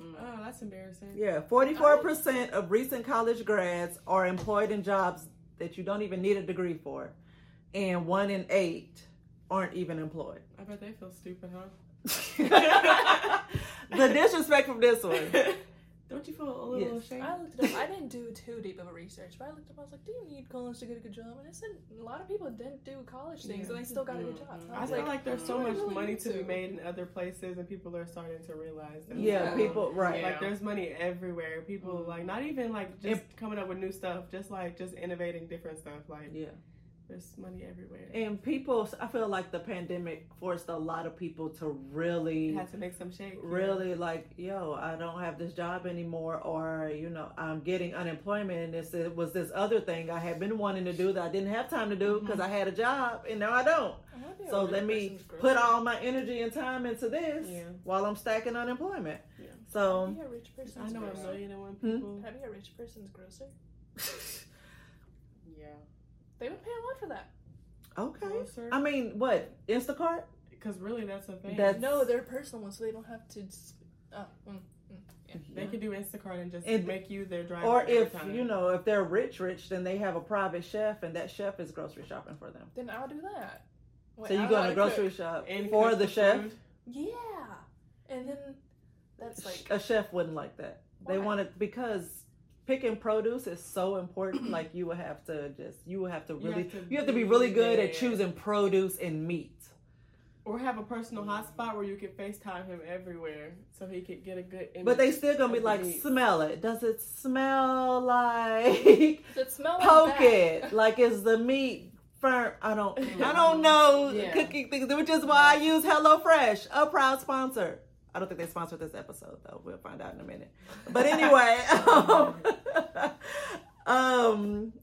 Mm. Oh, that's embarrassing. Yeah, 44% of recent college grads are employed in jobs that you don't even need a degree for, and one in eight aren't even employed. I bet they feel stupid, huh? (laughs) the disrespect from this one. (laughs) Don't you feel a little Yes. ashamed? I looked it up. I didn't do too deep of a research, but I looked up. I was like, "Do you need college to get a good job?" And I said a lot of people didn't do college things, and they still got a good job. So I I was feel like, like there's so much really money need to be made in other places, and people are starting to realize that. Yeah, Yeah. people, right. Yeah. Like there's money everywhere. People Mhm. like not even like just coming up with new stuff, just like just innovating different stuff. Like Yeah. There's money everywhere. And people, I feel like the pandemic forced a lot of people to really, You had to make some shake. yeah. really like, yo, I don't have this job anymore, or you know, I'm getting unemployment. And this it was this other thing I had been wanting to do that I didn't have time to do because I had a job, and now I don't. I wanna be a So let me put all my energy and time into this Yeah. while I'm stacking unemployment. Yeah. So, Can I a rich person's I know a million and one Hmm? people. Can I be a rich person's grocer? (laughs) Yeah. They would pay a lot for that. okay. Grocer. I mean, what Instacart? Because really, that's a thing. That's- No, they're personal ones, so they don't have to. s- Oh, mm, mm, yeah. they could do Instacart and just And- make you their driver. Or if time. you know, if they're rich, rich, then they have a private chef, and that chef is grocery shopping for them. Then I'll do that. Wait, so you I go know to how grocery cook. shop and for cook the chef. food. Yeah, and then that's like a chef wouldn't like that. They Why? want it because picking produce is so important. like you will have to just you will have to You really have to you have to be be really good at choosing produce and meat. Or have a personal hotspot where you can FaceTime him everywhere so he could get a good image. But they still gonna be like, meat. smell it. Does it smell like (laughs) does it smell like poke that? it? Like is the meat firm? I don't I don't know Yeah. cooking things, which is why I use HelloFresh, a proud sponsor. I don't think they sponsored this episode though. We'll find out in a minute. But anyway, um, (laughs) um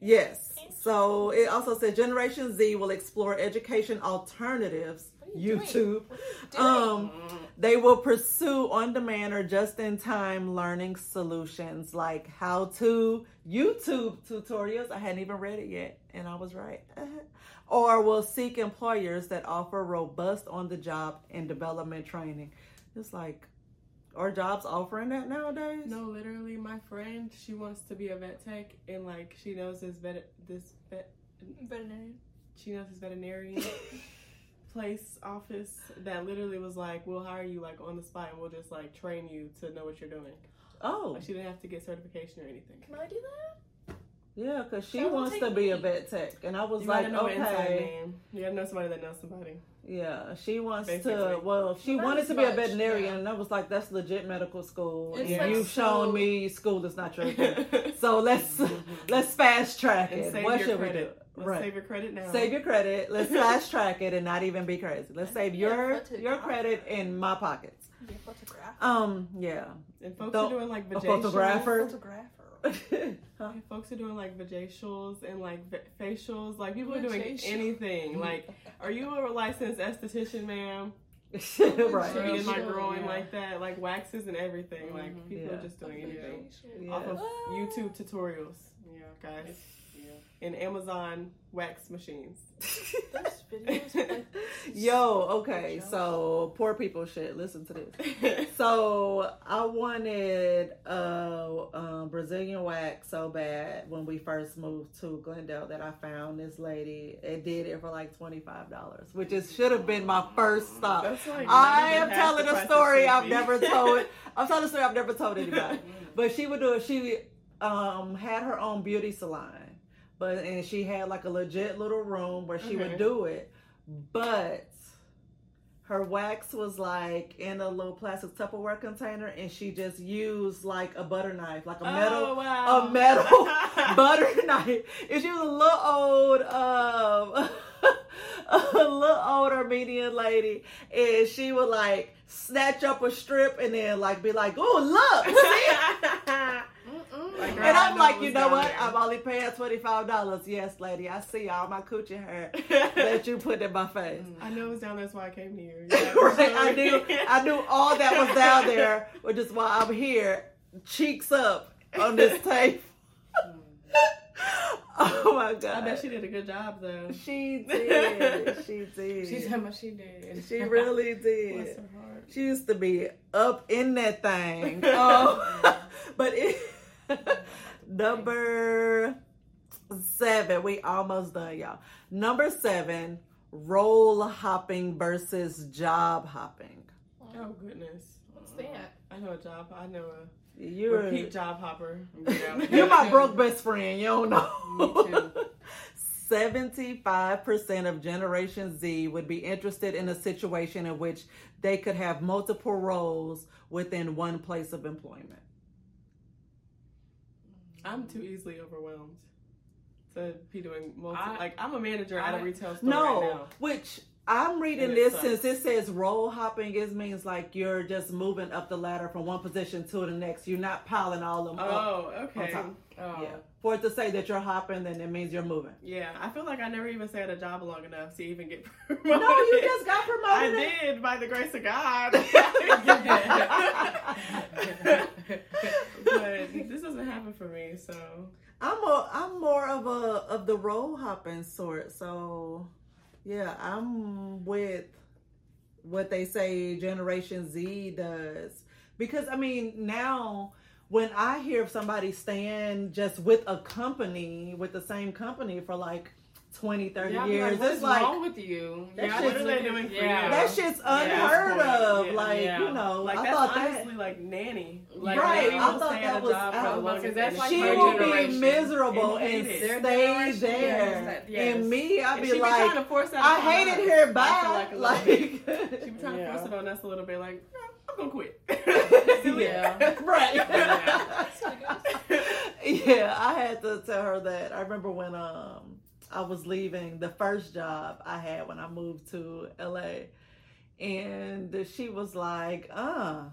yes. So it also said Generation Z will explore education alternatives. You? YouTube. What are you doing? Um, they will pursue on demand or just in time learning solutions like how to YouTube tutorials. I hadn't even read it yet, and I was right. (laughs) or will seek employers that offer robust on the job and development training. It's like, are jobs offering that nowadays? No, literally, my friend, she wants to be a vet tech, and like she knows this vet, this vet, Veterinarian. she knows this veterinarian (laughs) place office that literally was like, we'll hire you like on the spot, and we'll just like train you to know what you're doing. Oh, Like she didn't have to get certification or anything. Can I do that? yeah, because she wants to be a vet tech, and I was You like, gotta know inside okay. man. You gotta know somebody that knows somebody. Yeah, she wants to. Well, she Not wanted to be a veterinarian, yeah. and I was like, "That's legit medical school, It's and like you've so- shown me school is not your thing. (laughs) so let's let's fast track it. save What your should we do? credit. Let's right, save your credit now. save your credit. Let's (laughs) fast track it and not even be crazy. Let's save your your credit in my pockets. Be a photographer. Um, yeah, and folks Don't- are doing like a vajacials. photographer. photographer. (laughs) Huh? Folks are doing like vajacials and like va- facials. Like people are doing anything. Like, are you a licensed esthetician, ma'am? (laughs) right. Treating my Facial, growing yeah. like that, like waxes and everything. Like Mhm. people Yeah. are just doing anything Yeah. off of. YouTube tutorials, Yeah. guys. In Amazon wax machines. Those videos with, like, (laughs) Yo, okay, so poor people shit. Listen to this. (laughs) So I wanted uh, um, Brazilian wax so bad when we first moved to Glendale that I found this lady. It did it for like twenty five dollars, which is should have been my first stop. Like I am telling a story I've never (laughs) told. I'm telling a story I've never told anybody. But she would do it. She um, had her own beauty salon, but and she had like a legit little room where she would do it. But her wax was like in a little plastic Tupperware container, and she just used like a butter knife, like a metal Oh, wow. a metal (laughs) butter knife. And she was a little old, um, (laughs) a little old Armenian lady, and she would like snatch up a strip and then like be like, "Oh, look!" (laughs) see?" Like, and I'm like, you know what? there. I'm only paying twenty five dollars. Yes, lady, I see all my coochie hair (laughs) that you put in my face. I know it was down there. That's why I came here. (laughs) right, I knew, I knew all that was down there, which is why I'm here, cheeks up on this (laughs) tape. Hmm. oh my god! I bet she did a good job though. She did. She did. She said what she did. She really Bless did. her heart. She used to be up in that thing. Oh, but it, (laughs) number seven, we almost done, y'all. Number seven, role hopping versus job hopping. Oh goodness. What's that? I know a job. I know a You're repeat job hopper. (laughs) Yeah. you're my broke best friend. You don't know. Me too. 75% of Generation Z would be interested in a situation in which they could have multiple roles within one place of employment. I'm too easily overwhelmed to be doing multi. I- like I'm a manager at a retail store No, right now. which I'm reading this sucks. since it says role hopping. It means like you're just moving up the ladder from one position to the next. You're not piling all of them up. Oh, okay. top. Oh. Yeah. For it to say that you're hopping, then it means you're moving. Yeah, I feel like I never even stayed at a job long enough to even get promoted. (laughs) No, you just got promoted. I did by the grace of God. (laughs) but this doesn't happen for me, so I'm a I'm more of a of the role hopping sort. So yeah, I'm with what they say Generation Z does. Because I mean now when I hear somebody staying just with a company, with the same company for like 20, 30 Yeah, years, like, what it's like wrong with you? That yeah, shit's- what what are they doing for yeah. you? that shit's unheard that's of. point. Like, Yeah. you know, like I that's thought honestly that like nanny. Like Right, I thought that was job for out- the that's like she it's will be miserable And and, hate it. Their stay there. yes, yes. And me, I'd be she be like, force that I upon hate us. it here. Bye. like a (laughs) Like, little She be trying to force it on us a little bit, like I'm gonna quit. (laughs) (laughs) Yeah. right. Yeah. yeah, I had to tell her that. I remember when um I was leaving the first job I had when I moved to LA, and she was like, "Uh."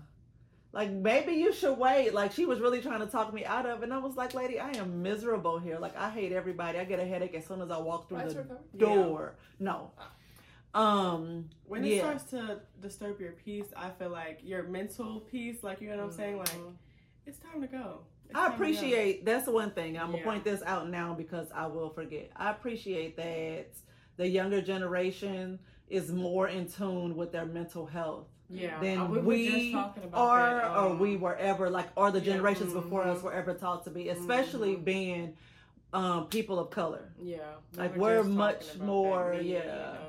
Like maybe you should wait. Like she was really trying to talk me out of, it. and I was like, "Lady, I am miserable here. Like I hate everybody. I get a headache as soon as I walk through Rights the recovery? door." No, um, When it yeah. starts to disturb your peace, I feel like your mental peace, like you know what I'm saying, like it's time to go. It's I time to go. appreciate that's the one thing. I'm gonna point this out now because I will forget. I appreciate that the younger generation is more in tune with their mental health Yeah. than Uh, we, we, were just about are that, or um, we were ever like or the Yeah. generations before us were ever taught to be, especially Mhm. being um, people of color. Yeah. we Like, were we're just talking much more, me yeah. and, um,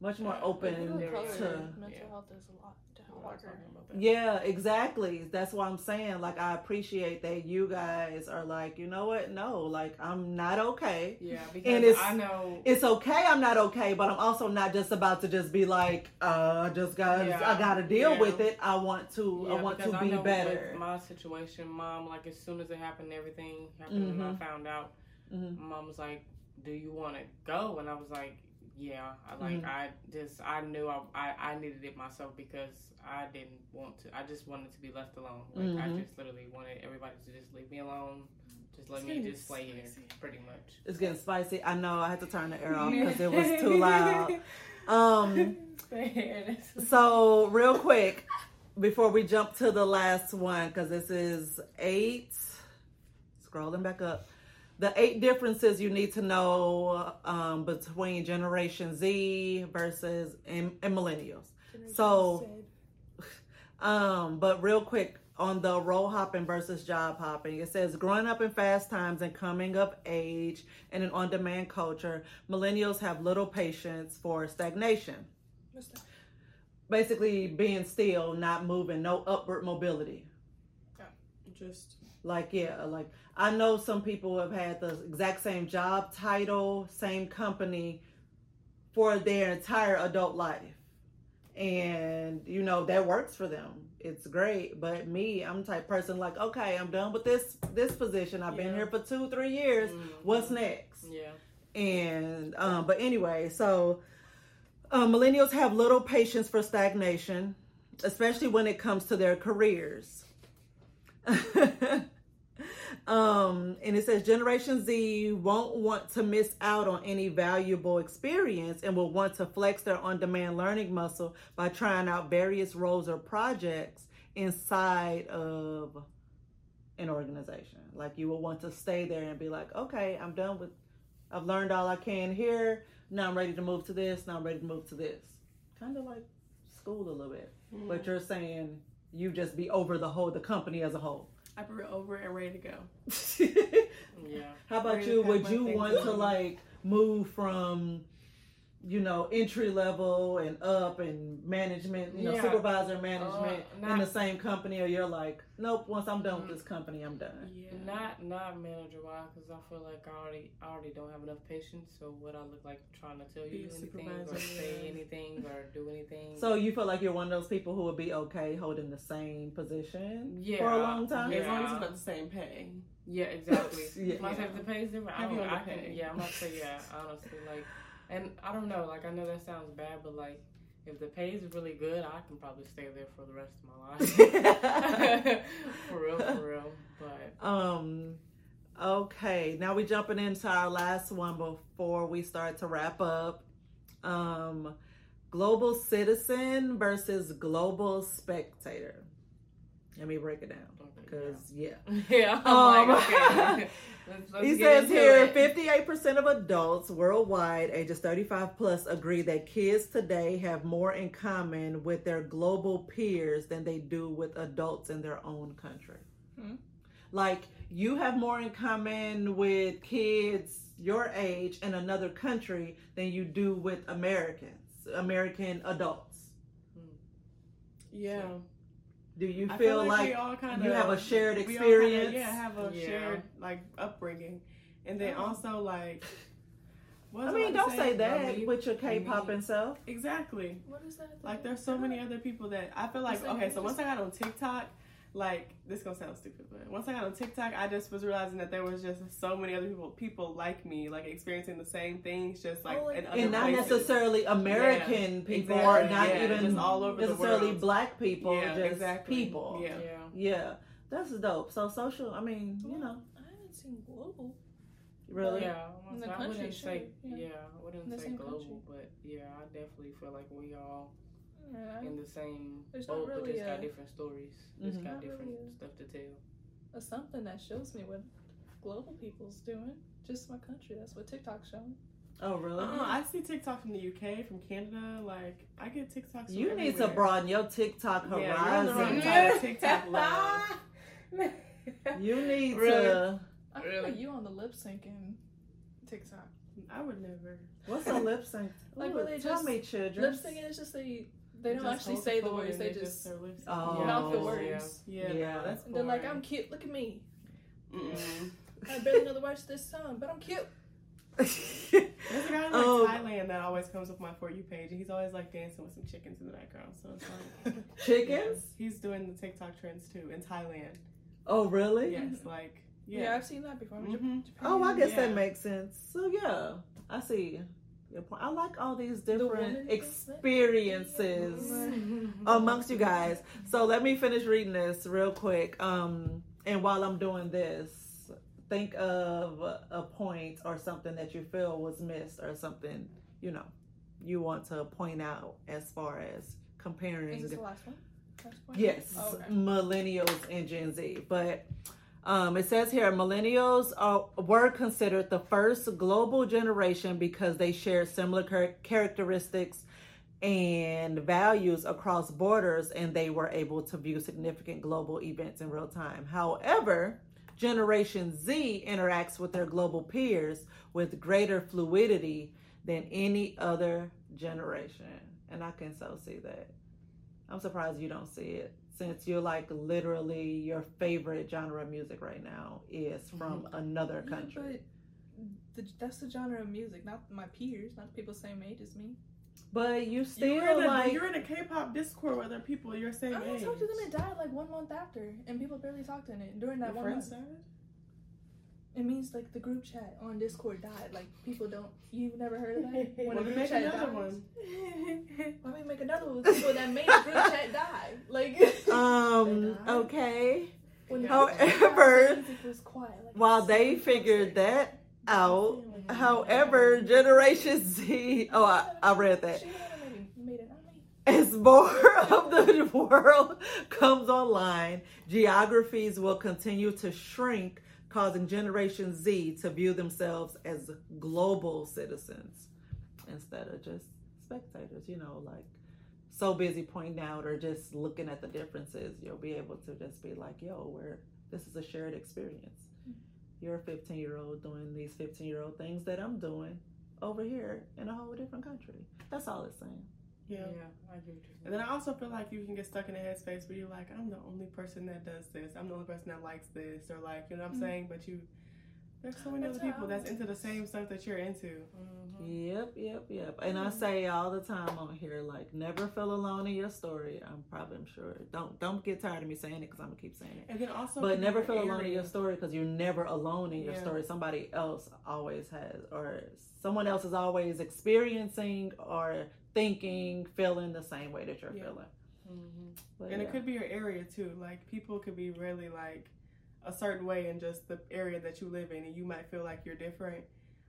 Much more Yeah, open People of Very color, to mental yeah. health is a lot we were harder. talking about. Yeah, exactly. That's why I'm saying. Like, I appreciate that you guys are like, you know what? No, like, I'm not okay. Yeah, because And it's- I know. It's okay. I'm not okay, but I'm also not just about to just be like, uh, I just got, Yeah, I got to deal yeah. with it. I want to, I want to be know better. My situation, mom, like as soon as it happened, everything happened, and I Mhm. found out. Mhm. Mom was like, "Do you want to go?" And I was like, "Yeah." I like Mhm. I just I knew I, I I needed it myself because I didn't want to. I just wanted to be left alone. Like I Mhm. just literally wanted everybody to just leave me alone. Just let It's me getting just lay here, pretty much. It's getting spicy. I know. I had to turn the air off because it was too (laughs) loud. Um. (laughs) So real quick, before we jump to the last one, because this is eight. Scrolling back up. The eight differences you need to know um, between Generation Z versus and, and millennials. So- (laughs) Um, but real quick on the role hopping versus job hopping, it says growing up in fast times and coming of age in an on demand culture, millennials have little patience for stagnation. Basically, being still, not moving, no upward mobility. Yeah, Just Like, yeah, like I know some people have had the exact same job title, same company for their entire adult life. And, you know, that works for them. It's great. But me, I'm the type of person like, okay, I'm done with this this position. I've been here for two, three years. Mhm. What's next? Yeah. And um, but anyway, so um, millennials have little patience for stagnation, especially when it comes to their careers. (laughs) um, and it says Generation Z won't want to miss out on any valuable experience and will want to flex their on-demand learning muscle by trying out various roles or projects inside of an organization. Like you will want to stay there and be like, okay, I'm done with I've learned all I can here. Now I'm ready to move to this. Now I'm ready to move to this. Kind of like school a little bit. But you're saying you just be over the whole, the company as a whole. I put it over and ready to go. (laughs) (laughs) Yeah. How about Ready you? Would you things want to like move from, you know, entry level and up and management, you know, Yeah. supervisor management Uh, in the same company, or you're like, nope. Once I'm done with this company, I'm done. Yeah. Not not manager wise because I feel like I already I already don't have enough patience. So what I look like trying to tell Be you anything or say anything or do anything. So you feel like you're one of those people who would be okay holding the same position Yeah. for a long time? As long as Yeah. it's not the same pay. yeah, exactly. (laughs) Yeah. My if the pay is different, I don't. on the I can, yeah, I'm not say yeah. (laughs) Honestly, like, and I don't know. Like I know that sounds bad, but like if the pay is really good, I can probably stay there for the rest of my life. (laughs) for real, for real. But Um okay, now we jumping into our last one before we start to wrap up. Um global citizen versus global spectator. Let me break it down okay, cuz yeah. yeah, (laughs) I'm Um, like okay. (laughs) Let's, let's He says here it. 58% of adults worldwide ages 35 plus agree that kids today have more in common with their global peers than they do with adults in their own country. Hmm. Like you have more in common with kids your age in another country than you do with Americans, American adults. Yeah. Do you I feel, we like, all kind you have a shared we all kinda, experience? yeah, have a Yeah. shared like upbringing, and then Oh. also like. I mean, about don't to say that Believe- with your K-pop believe. and stuff. Exactly. What is that? Like there's so many other people that I feel like okay, so once I got on TikTok, like this gonna sound stupid, but once I got on TikTok, I just was realizing that there was just so many other people people like me, like experiencing the same things, just like Oh, in other and not places. necessarily American people exactly, or not yeah, even just all over the necessarily world. black people, Yeah, just exactly. people. Yeah. Yeah. Yeah, that's dope. So social, I mean, you know, I haven't seen global. really. Yeah, In the I country, wouldn't say yeah. yeah. I wouldn't say global, country. but yeah, I definitely feel like we all Yeah, in the same There's not boat, but really just got a- different stories. Just Mhm. got Not different really a- stuff to tell. That's something that shows me what global people's doing. Just my country. That's what TikTok's showing. Oh, really? Uh, I see TikTok from the UK, from Canada. Like I get TikToks. From you need to broaden your TikTok Yeah, you're on the horizon. side of TikTok (laughs) love. you need Really? to. I feel Really? like you on the lip syncing TikTok. I would never. What's a lip sync? Like, Ooh, where they tell just me, children. Lip syncing is just they they don't actually say the words. and They just their. Oh. yeah. mouth the words. Yeah, Yeah. No, that's And they're like. I'm cute. Look at me. Mm-mm. I barely know the words to this song, but I'm cute. There's a guy in like, Um, Thailand that always comes up my for you page, and he's always like dancing with some chickens in the background. So it's like (laughs) Chickens? he's doing the TikTok trends too in Thailand. Oh, really? Yes, like Yeah, yeah. I've seen that before. Mhm. Japan. Oh, I guess that makes sense. So yeah, I see your point. I like all these different woman- experiences (laughs) amongst you guys. So let me finish reading this real quick. Um, and while I'm doing this, think of a point or something that you feel was missed or something you know you want to point out as far as comparing Is this the last one? Yes, Oh, okay. millennials and Gen Z. But Um, it says here millennials are, were considered the first global generation because they shared similar char- characteristics and values across borders and they were able to view significant global events in real time. However, Generation Z interacts with their global peers with greater fluidity than any other generation. And I can so see that. I'm surprised you don't see it since you're like literally your favorite genre of music right now is mm-hmm. from another Yeah, country. but the, that's the genre of music, not my peers, not people same age as me. But you still You're in, a, like you're in a K-pop Discord with other people your same I age. told you them it died like one month after, and people barely talked in it during that Your one friends month. died? It means like the group chat on Discord died. Like people don't. You've never heard of that? (laughs) When Well, a then group make chat another dies? one. (laughs) Why don't we make another one with people that made (laughs) the group chat die? Like um They okay. when However, music was quiet, like, While they figured that out, however, Generation Z oh I, I read that. She would've maybe made it, not me. As more of the world comes online, geographies will continue to shrink, causing Generation Z to view themselves as global citizens instead of just spectators, you know, like so busy pointing out or just looking at the differences. You'll be able to just be like, yo, we're, this is a shared experience. Mm-hmm. You're a 15 year old doing these 15 year old things that I'm doing over here in a whole different country. That's all it's saying. Yeah. I get what. And then I also feel like you can get stuck in a headspace where you're like, I'm the only person that does this. I'm the only person that likes this, or like, you know what I'm Mhm. saying? But you, there's so many That's other people that's into the same stuff that you're into. Mhm. Yep, yep, yep. And I Mhm. say all the time on here, like, never feel alone in your story. I'm probably, I'm sure. Don't don't get tired of me saying it because I'm gonna keep saying it. And then also, But never feel alone in your story because you're never alone in your Yeah. story. Somebody else always has, or someone else is always experiencing or thinking, feeling the same way that you're Yeah. feeling. Mhm. And yeah. it could be your area too. Like people could be really like a certain way in just the area that you live in, and you might feel like you're different.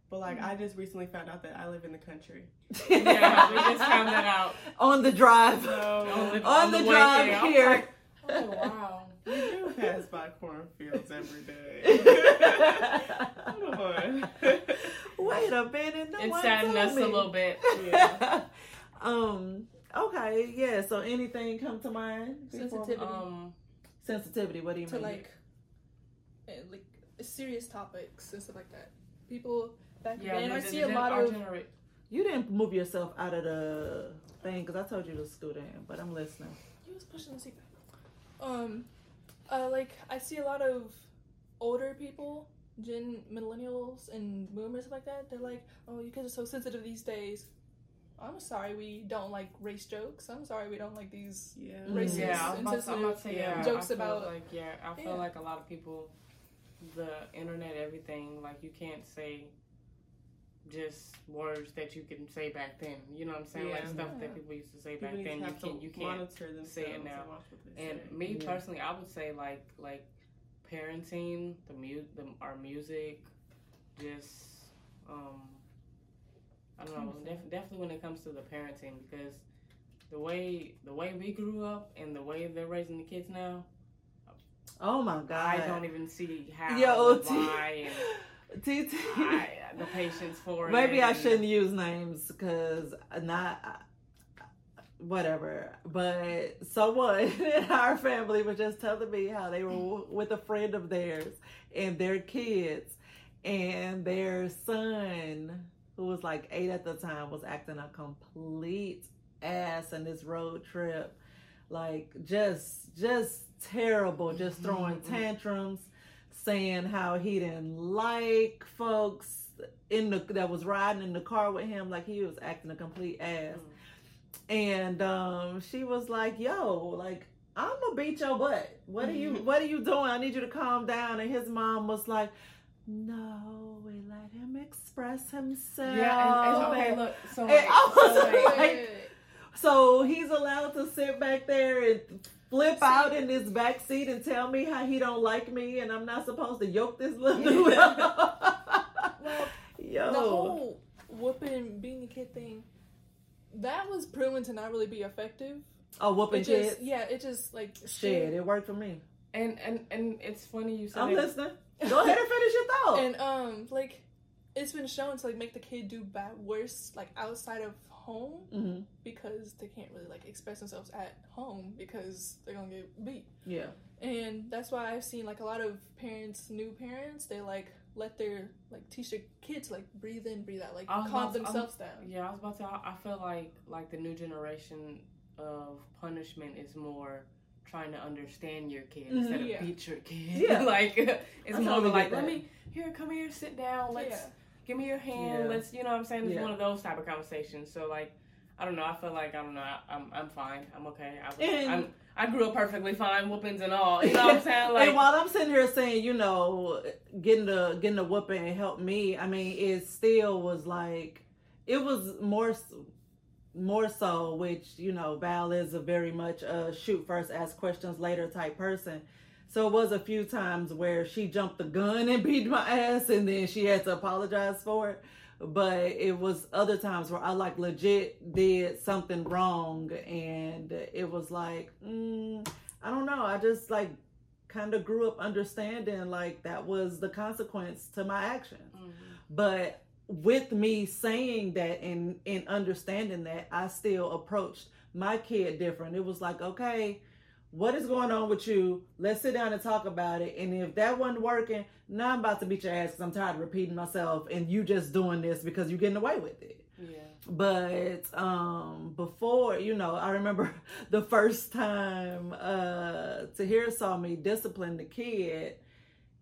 But like I just recently found out that I live in the country. (laughs) Yeah, we just found that out. on the drive. So (laughs) On the- on the way drive there. Here. like, Oh wow. we do pass by cornfields every day. (laughs) Come on. Wait a minute. No It one saddened told us me. a little bit. Yeah. Um. Okay. Yeah. So anything come to mind? before- Sensitivity. Um, Sensitivity. What do you to mean? like, eh, like serious topics and stuff like that. People back yeah, then, the- I see a lot of genera- you didn't move yourself out of the thing because I told you to scoot in, but I'm listening. He was pushing the seat back. Um, uh, like I see a lot of older people, Gen millennials and boomers like that. They're like, "Oh, you guys are so sensitive these days." I'm sorry, we don't like race jokes. I'm sorry, we don't like these. Yeah. Racist Yeah, I about about to say, yeah, jokes about- like yeah, I feel Yeah. like a lot of people, the internet, everything, like you can't say just words that you can say back then. You know what I'm saying? Like stuff Yeah. that people used to say People back then. You can't you can't monitor themselves say it now. and watch what they And say. me Yeah. personally, I would say like like parenting, the mu the our music, just um, I don't know, def- definitely when it comes to the parenting because the way the way we grew up and the way they're raising the kids now, Oh my god! I don't even see how Yo, and why (laughs) and TT. I, the patience for it. Maybe I shouldn't use names because not whatever. But someone (laughs) in our family was just telling me how they were with a friend of theirs and their kids, and their son, who was like eight at the time, was acting a complete ass in this road trip. Like just, just terrible. Just throwing Mhm. tantrums, saying how he didn't like folks in the that was riding in the car with him. Like he was acting a complete ass. And um she was like yo like i'm gonna beat your butt. What are you what are you doing? I need you to calm down. And his mom was like no we let him express himself Yeah, and, and okay, look, so like, I was so, like, so he's allowed to sit back there and flip out in his back seat and tell me how he don't like me and i'm not supposed to yoke this little dude (laughs) up. Well, yo the whole whooping, being a kid thing, that was proven to not really be effective. oh whooping kids yeah, it just like Shit, it worked for me. And and and it's funny you said I'm it- listening. Go ahead and finish your thought. (laughs) And um, like, it's been shown to like make the kid do bad worse like outside of home Mhm. because they can't really like express themselves at home because they're gonna get beat. Yeah. And that's why I've seen like a lot of parents, new parents, they like let their like teach their kids like breathe in, breathe out, like was calm to- themselves down. Yeah, I was about to. I I feel like like the new generation of punishment is more trying to understand your kid Mhm. instead of Yeah. beat your kid. (laughs) Yeah. like (laughs) it's I more totally like let that. me here, come here, sit down. Let's Yeah. Give me your hand. Yeah. Let's you know what I'm saying. It's Yeah. one of those type of conversations. So like. I don't know. I feel like I don't know. I, I'm I'm fine. I'm okay. I, And- I'm, I grew up perfectly fine, whoopings and all. You know what I'm saying? (laughs) Like and while I'm sitting here saying, you know, getting the getting the whooping and help me, I mean, it still was like it was more more so, which you know, Val is a very much a shoot first, ask questions later type person. So it was a few times where she jumped the gun and (laughs) beat my ass, and then she had to apologize for it. But it was other times where I like legit did something wrong, and it was like, mm, I don't know. I just like kind of grew up understanding like that was the consequence to my actions. Mhm. But with me saying that and and understanding that, I still approached my kid different. It was like, okay, what is going on with you? Let's sit down and talk about it. And if that wasn't working, now I'm about to beat your ass because I'm tired of repeating myself, and you just doing this because you're getting away with it yeah. but um before you know i remember (laughs) the first time uh tahir saw me discipline the kid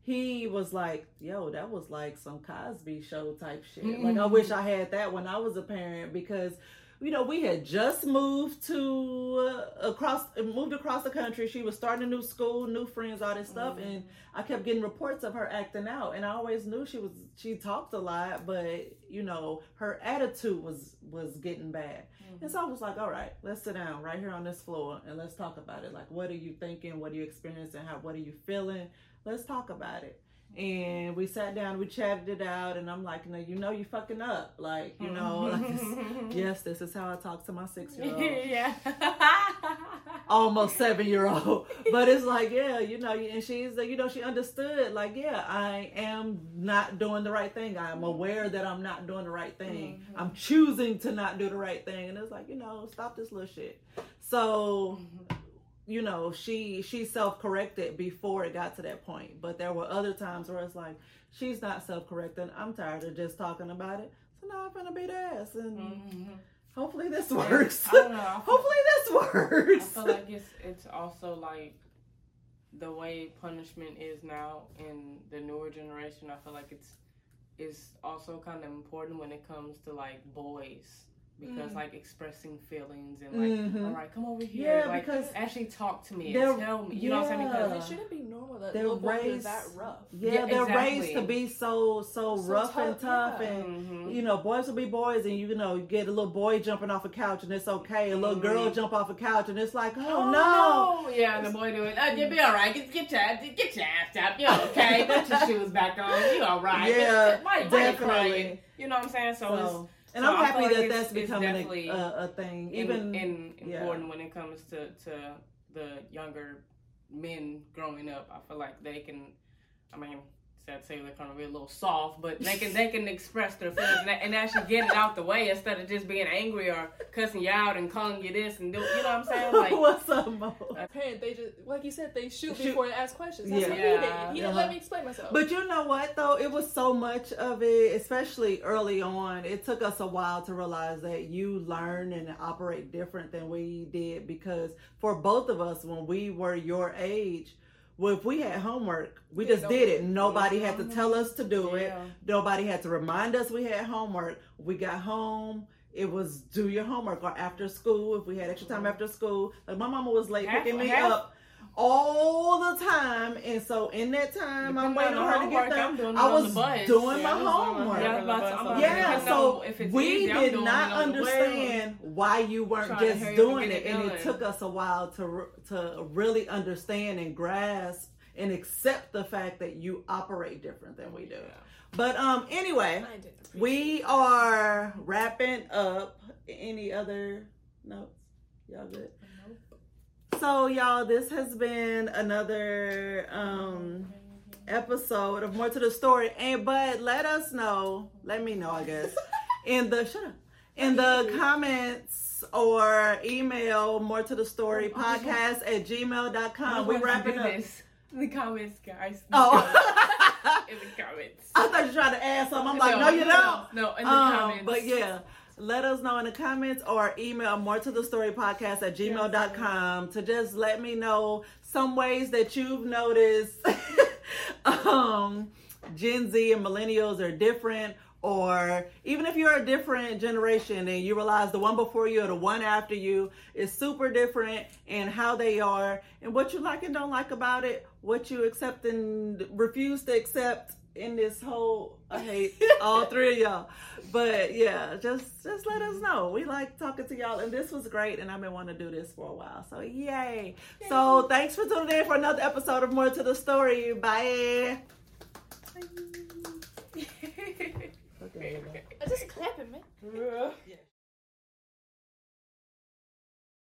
he was like yo that was like some cosby show type shit like i wish i had that when i was a parent because you know we had just moved to uh, across moved across the country she was starting a new school new friends all this stuff Mhm. and I kept getting reports of her acting out, and I always knew she was she talked a lot, but you know her attitude was was getting bad. And so I was like, all right, let's sit down right here on this floor and let's talk about it. Like, what are you thinking? What are you experiencing? How what are you feeling? Let's talk about it. And we sat down, we chatted it out, and I'm like, no, you know, you fucking up, like, you know, (laughs) like, mm-hmm. yes, this is how I talk to my six year old (laughs) yeah. (laughs) almost seven year old. But it's like, yeah, you know, and she's, you know, she understood, like, yeah, I am not doing the right thing. I'm mm-hmm. aware that I'm not doing the right thing. Mhm. I'm choosing to not do the right thing. And it's like, you know, stop this little shit. So, mm-hmm. You know, she she self corrected before it got to that point. But there were other times where it's like, she's not self correcting. I'm tired of just talking about it. So now I'm gonna beat ass and Mhm. hopefully this works. I don't know. I feel- (laughs) Hopefully this works. I feel like it's it's also like the way punishment is now in the newer generation. I feel like it's is also kind of important when it comes to like boys because Mm. like expressing feelings and like Mhm. all right, come over here, Yeah, like because actually talk to me and tell me. You know what I'm saying? Because It shouldn't be normal that They're little boys are raised- that rough. yeah, Yeah, they're exactly. raised to be so so, So rough and tough, tough yeah. and Mhm. you know boys will be boys and you know you get a little boy jumping off a couch and it's okay a little girl Mhm. jump off a couch and it's like oh, Oh, no no. Yeah, and the boy doing, uh, you'll be all right. Get, get your get your ass up. You're (laughs) okay. Put your shoes back on. You all right. Yeah, why, why you crying? definitely. You know what I'm saying? So, it's So, and so I'm happy like that that's becoming a, a, thing in, even in, yeah. important when it comes to, to the younger men growing up. I feel like they can. I mean, sad to say they're kind of be a little soft, but they can they can express their feelings and, and actually get it out the way instead of just being angry or cussing you out and calling you this and do. You know what I'm saying? Like, (laughs) what's up Mo? Parent, they just like you said, they shoot, Shoot. before they ask questions. That's Yeah. what he Yeah. did. He didn't Uh-huh. let me explain myself. But you know what though? It was so much of it, especially early on. It took us a while to realize that you learn and operate different than we did because for both of us, when we were your age, well, if we had homework, we Yeah, just did it. Nobody had to tell us to do it. Nobody had to remind us we had homework. We got home. It was do your homework or after school if we had extra time after school. Like my mama was late Half- picking me half- up all the time, and so in that time I'm waiting on on her to get homework, there. I'm doing I was the doing Yeah, my I was doing my homework. Yeah, I was about to- I'm about to Yeah, so if it's we easy, did not it on the way. understand why you weren't just hurry up and doing it, it and it took us a while to to really understand and grasp and accept the fact that you operate different than we do. But um, anyway, I didn't appreciate we are wrapping up. Any other notes? Y'all good? So, y'all, this has been another um, episode of Moore to the Story. And but let us know, let me know, I guess, (laughs) in the shut up in the comments or email more to the story podcast at gmail.com. We're wrapping up. this. In the comments, guys. Oh. (laughs) in the comments. (laughs) I thought you tried to add something. I'm like, no, you don't. No, in the Um, comments. but yeah, let us know in the comments or email more to the story podcast at gmail.com to just let me know some ways that you've noticed (laughs) um, Gen Z and millennials are different. Or even if you're a different generation and you realize the one before you or the one after you is super different in how they are and what you like and don't like about it, what you accept and refuse to accept in this whole I hate (laughs) all three of y'all. But yeah, just just let us know. We like talking to y'all and this was great and I've been wanting to do this for a while. So yay. So thanks for tuning in for another episode of Moore to the Story. Bye. I (laughs) just clapping, man. Yeah.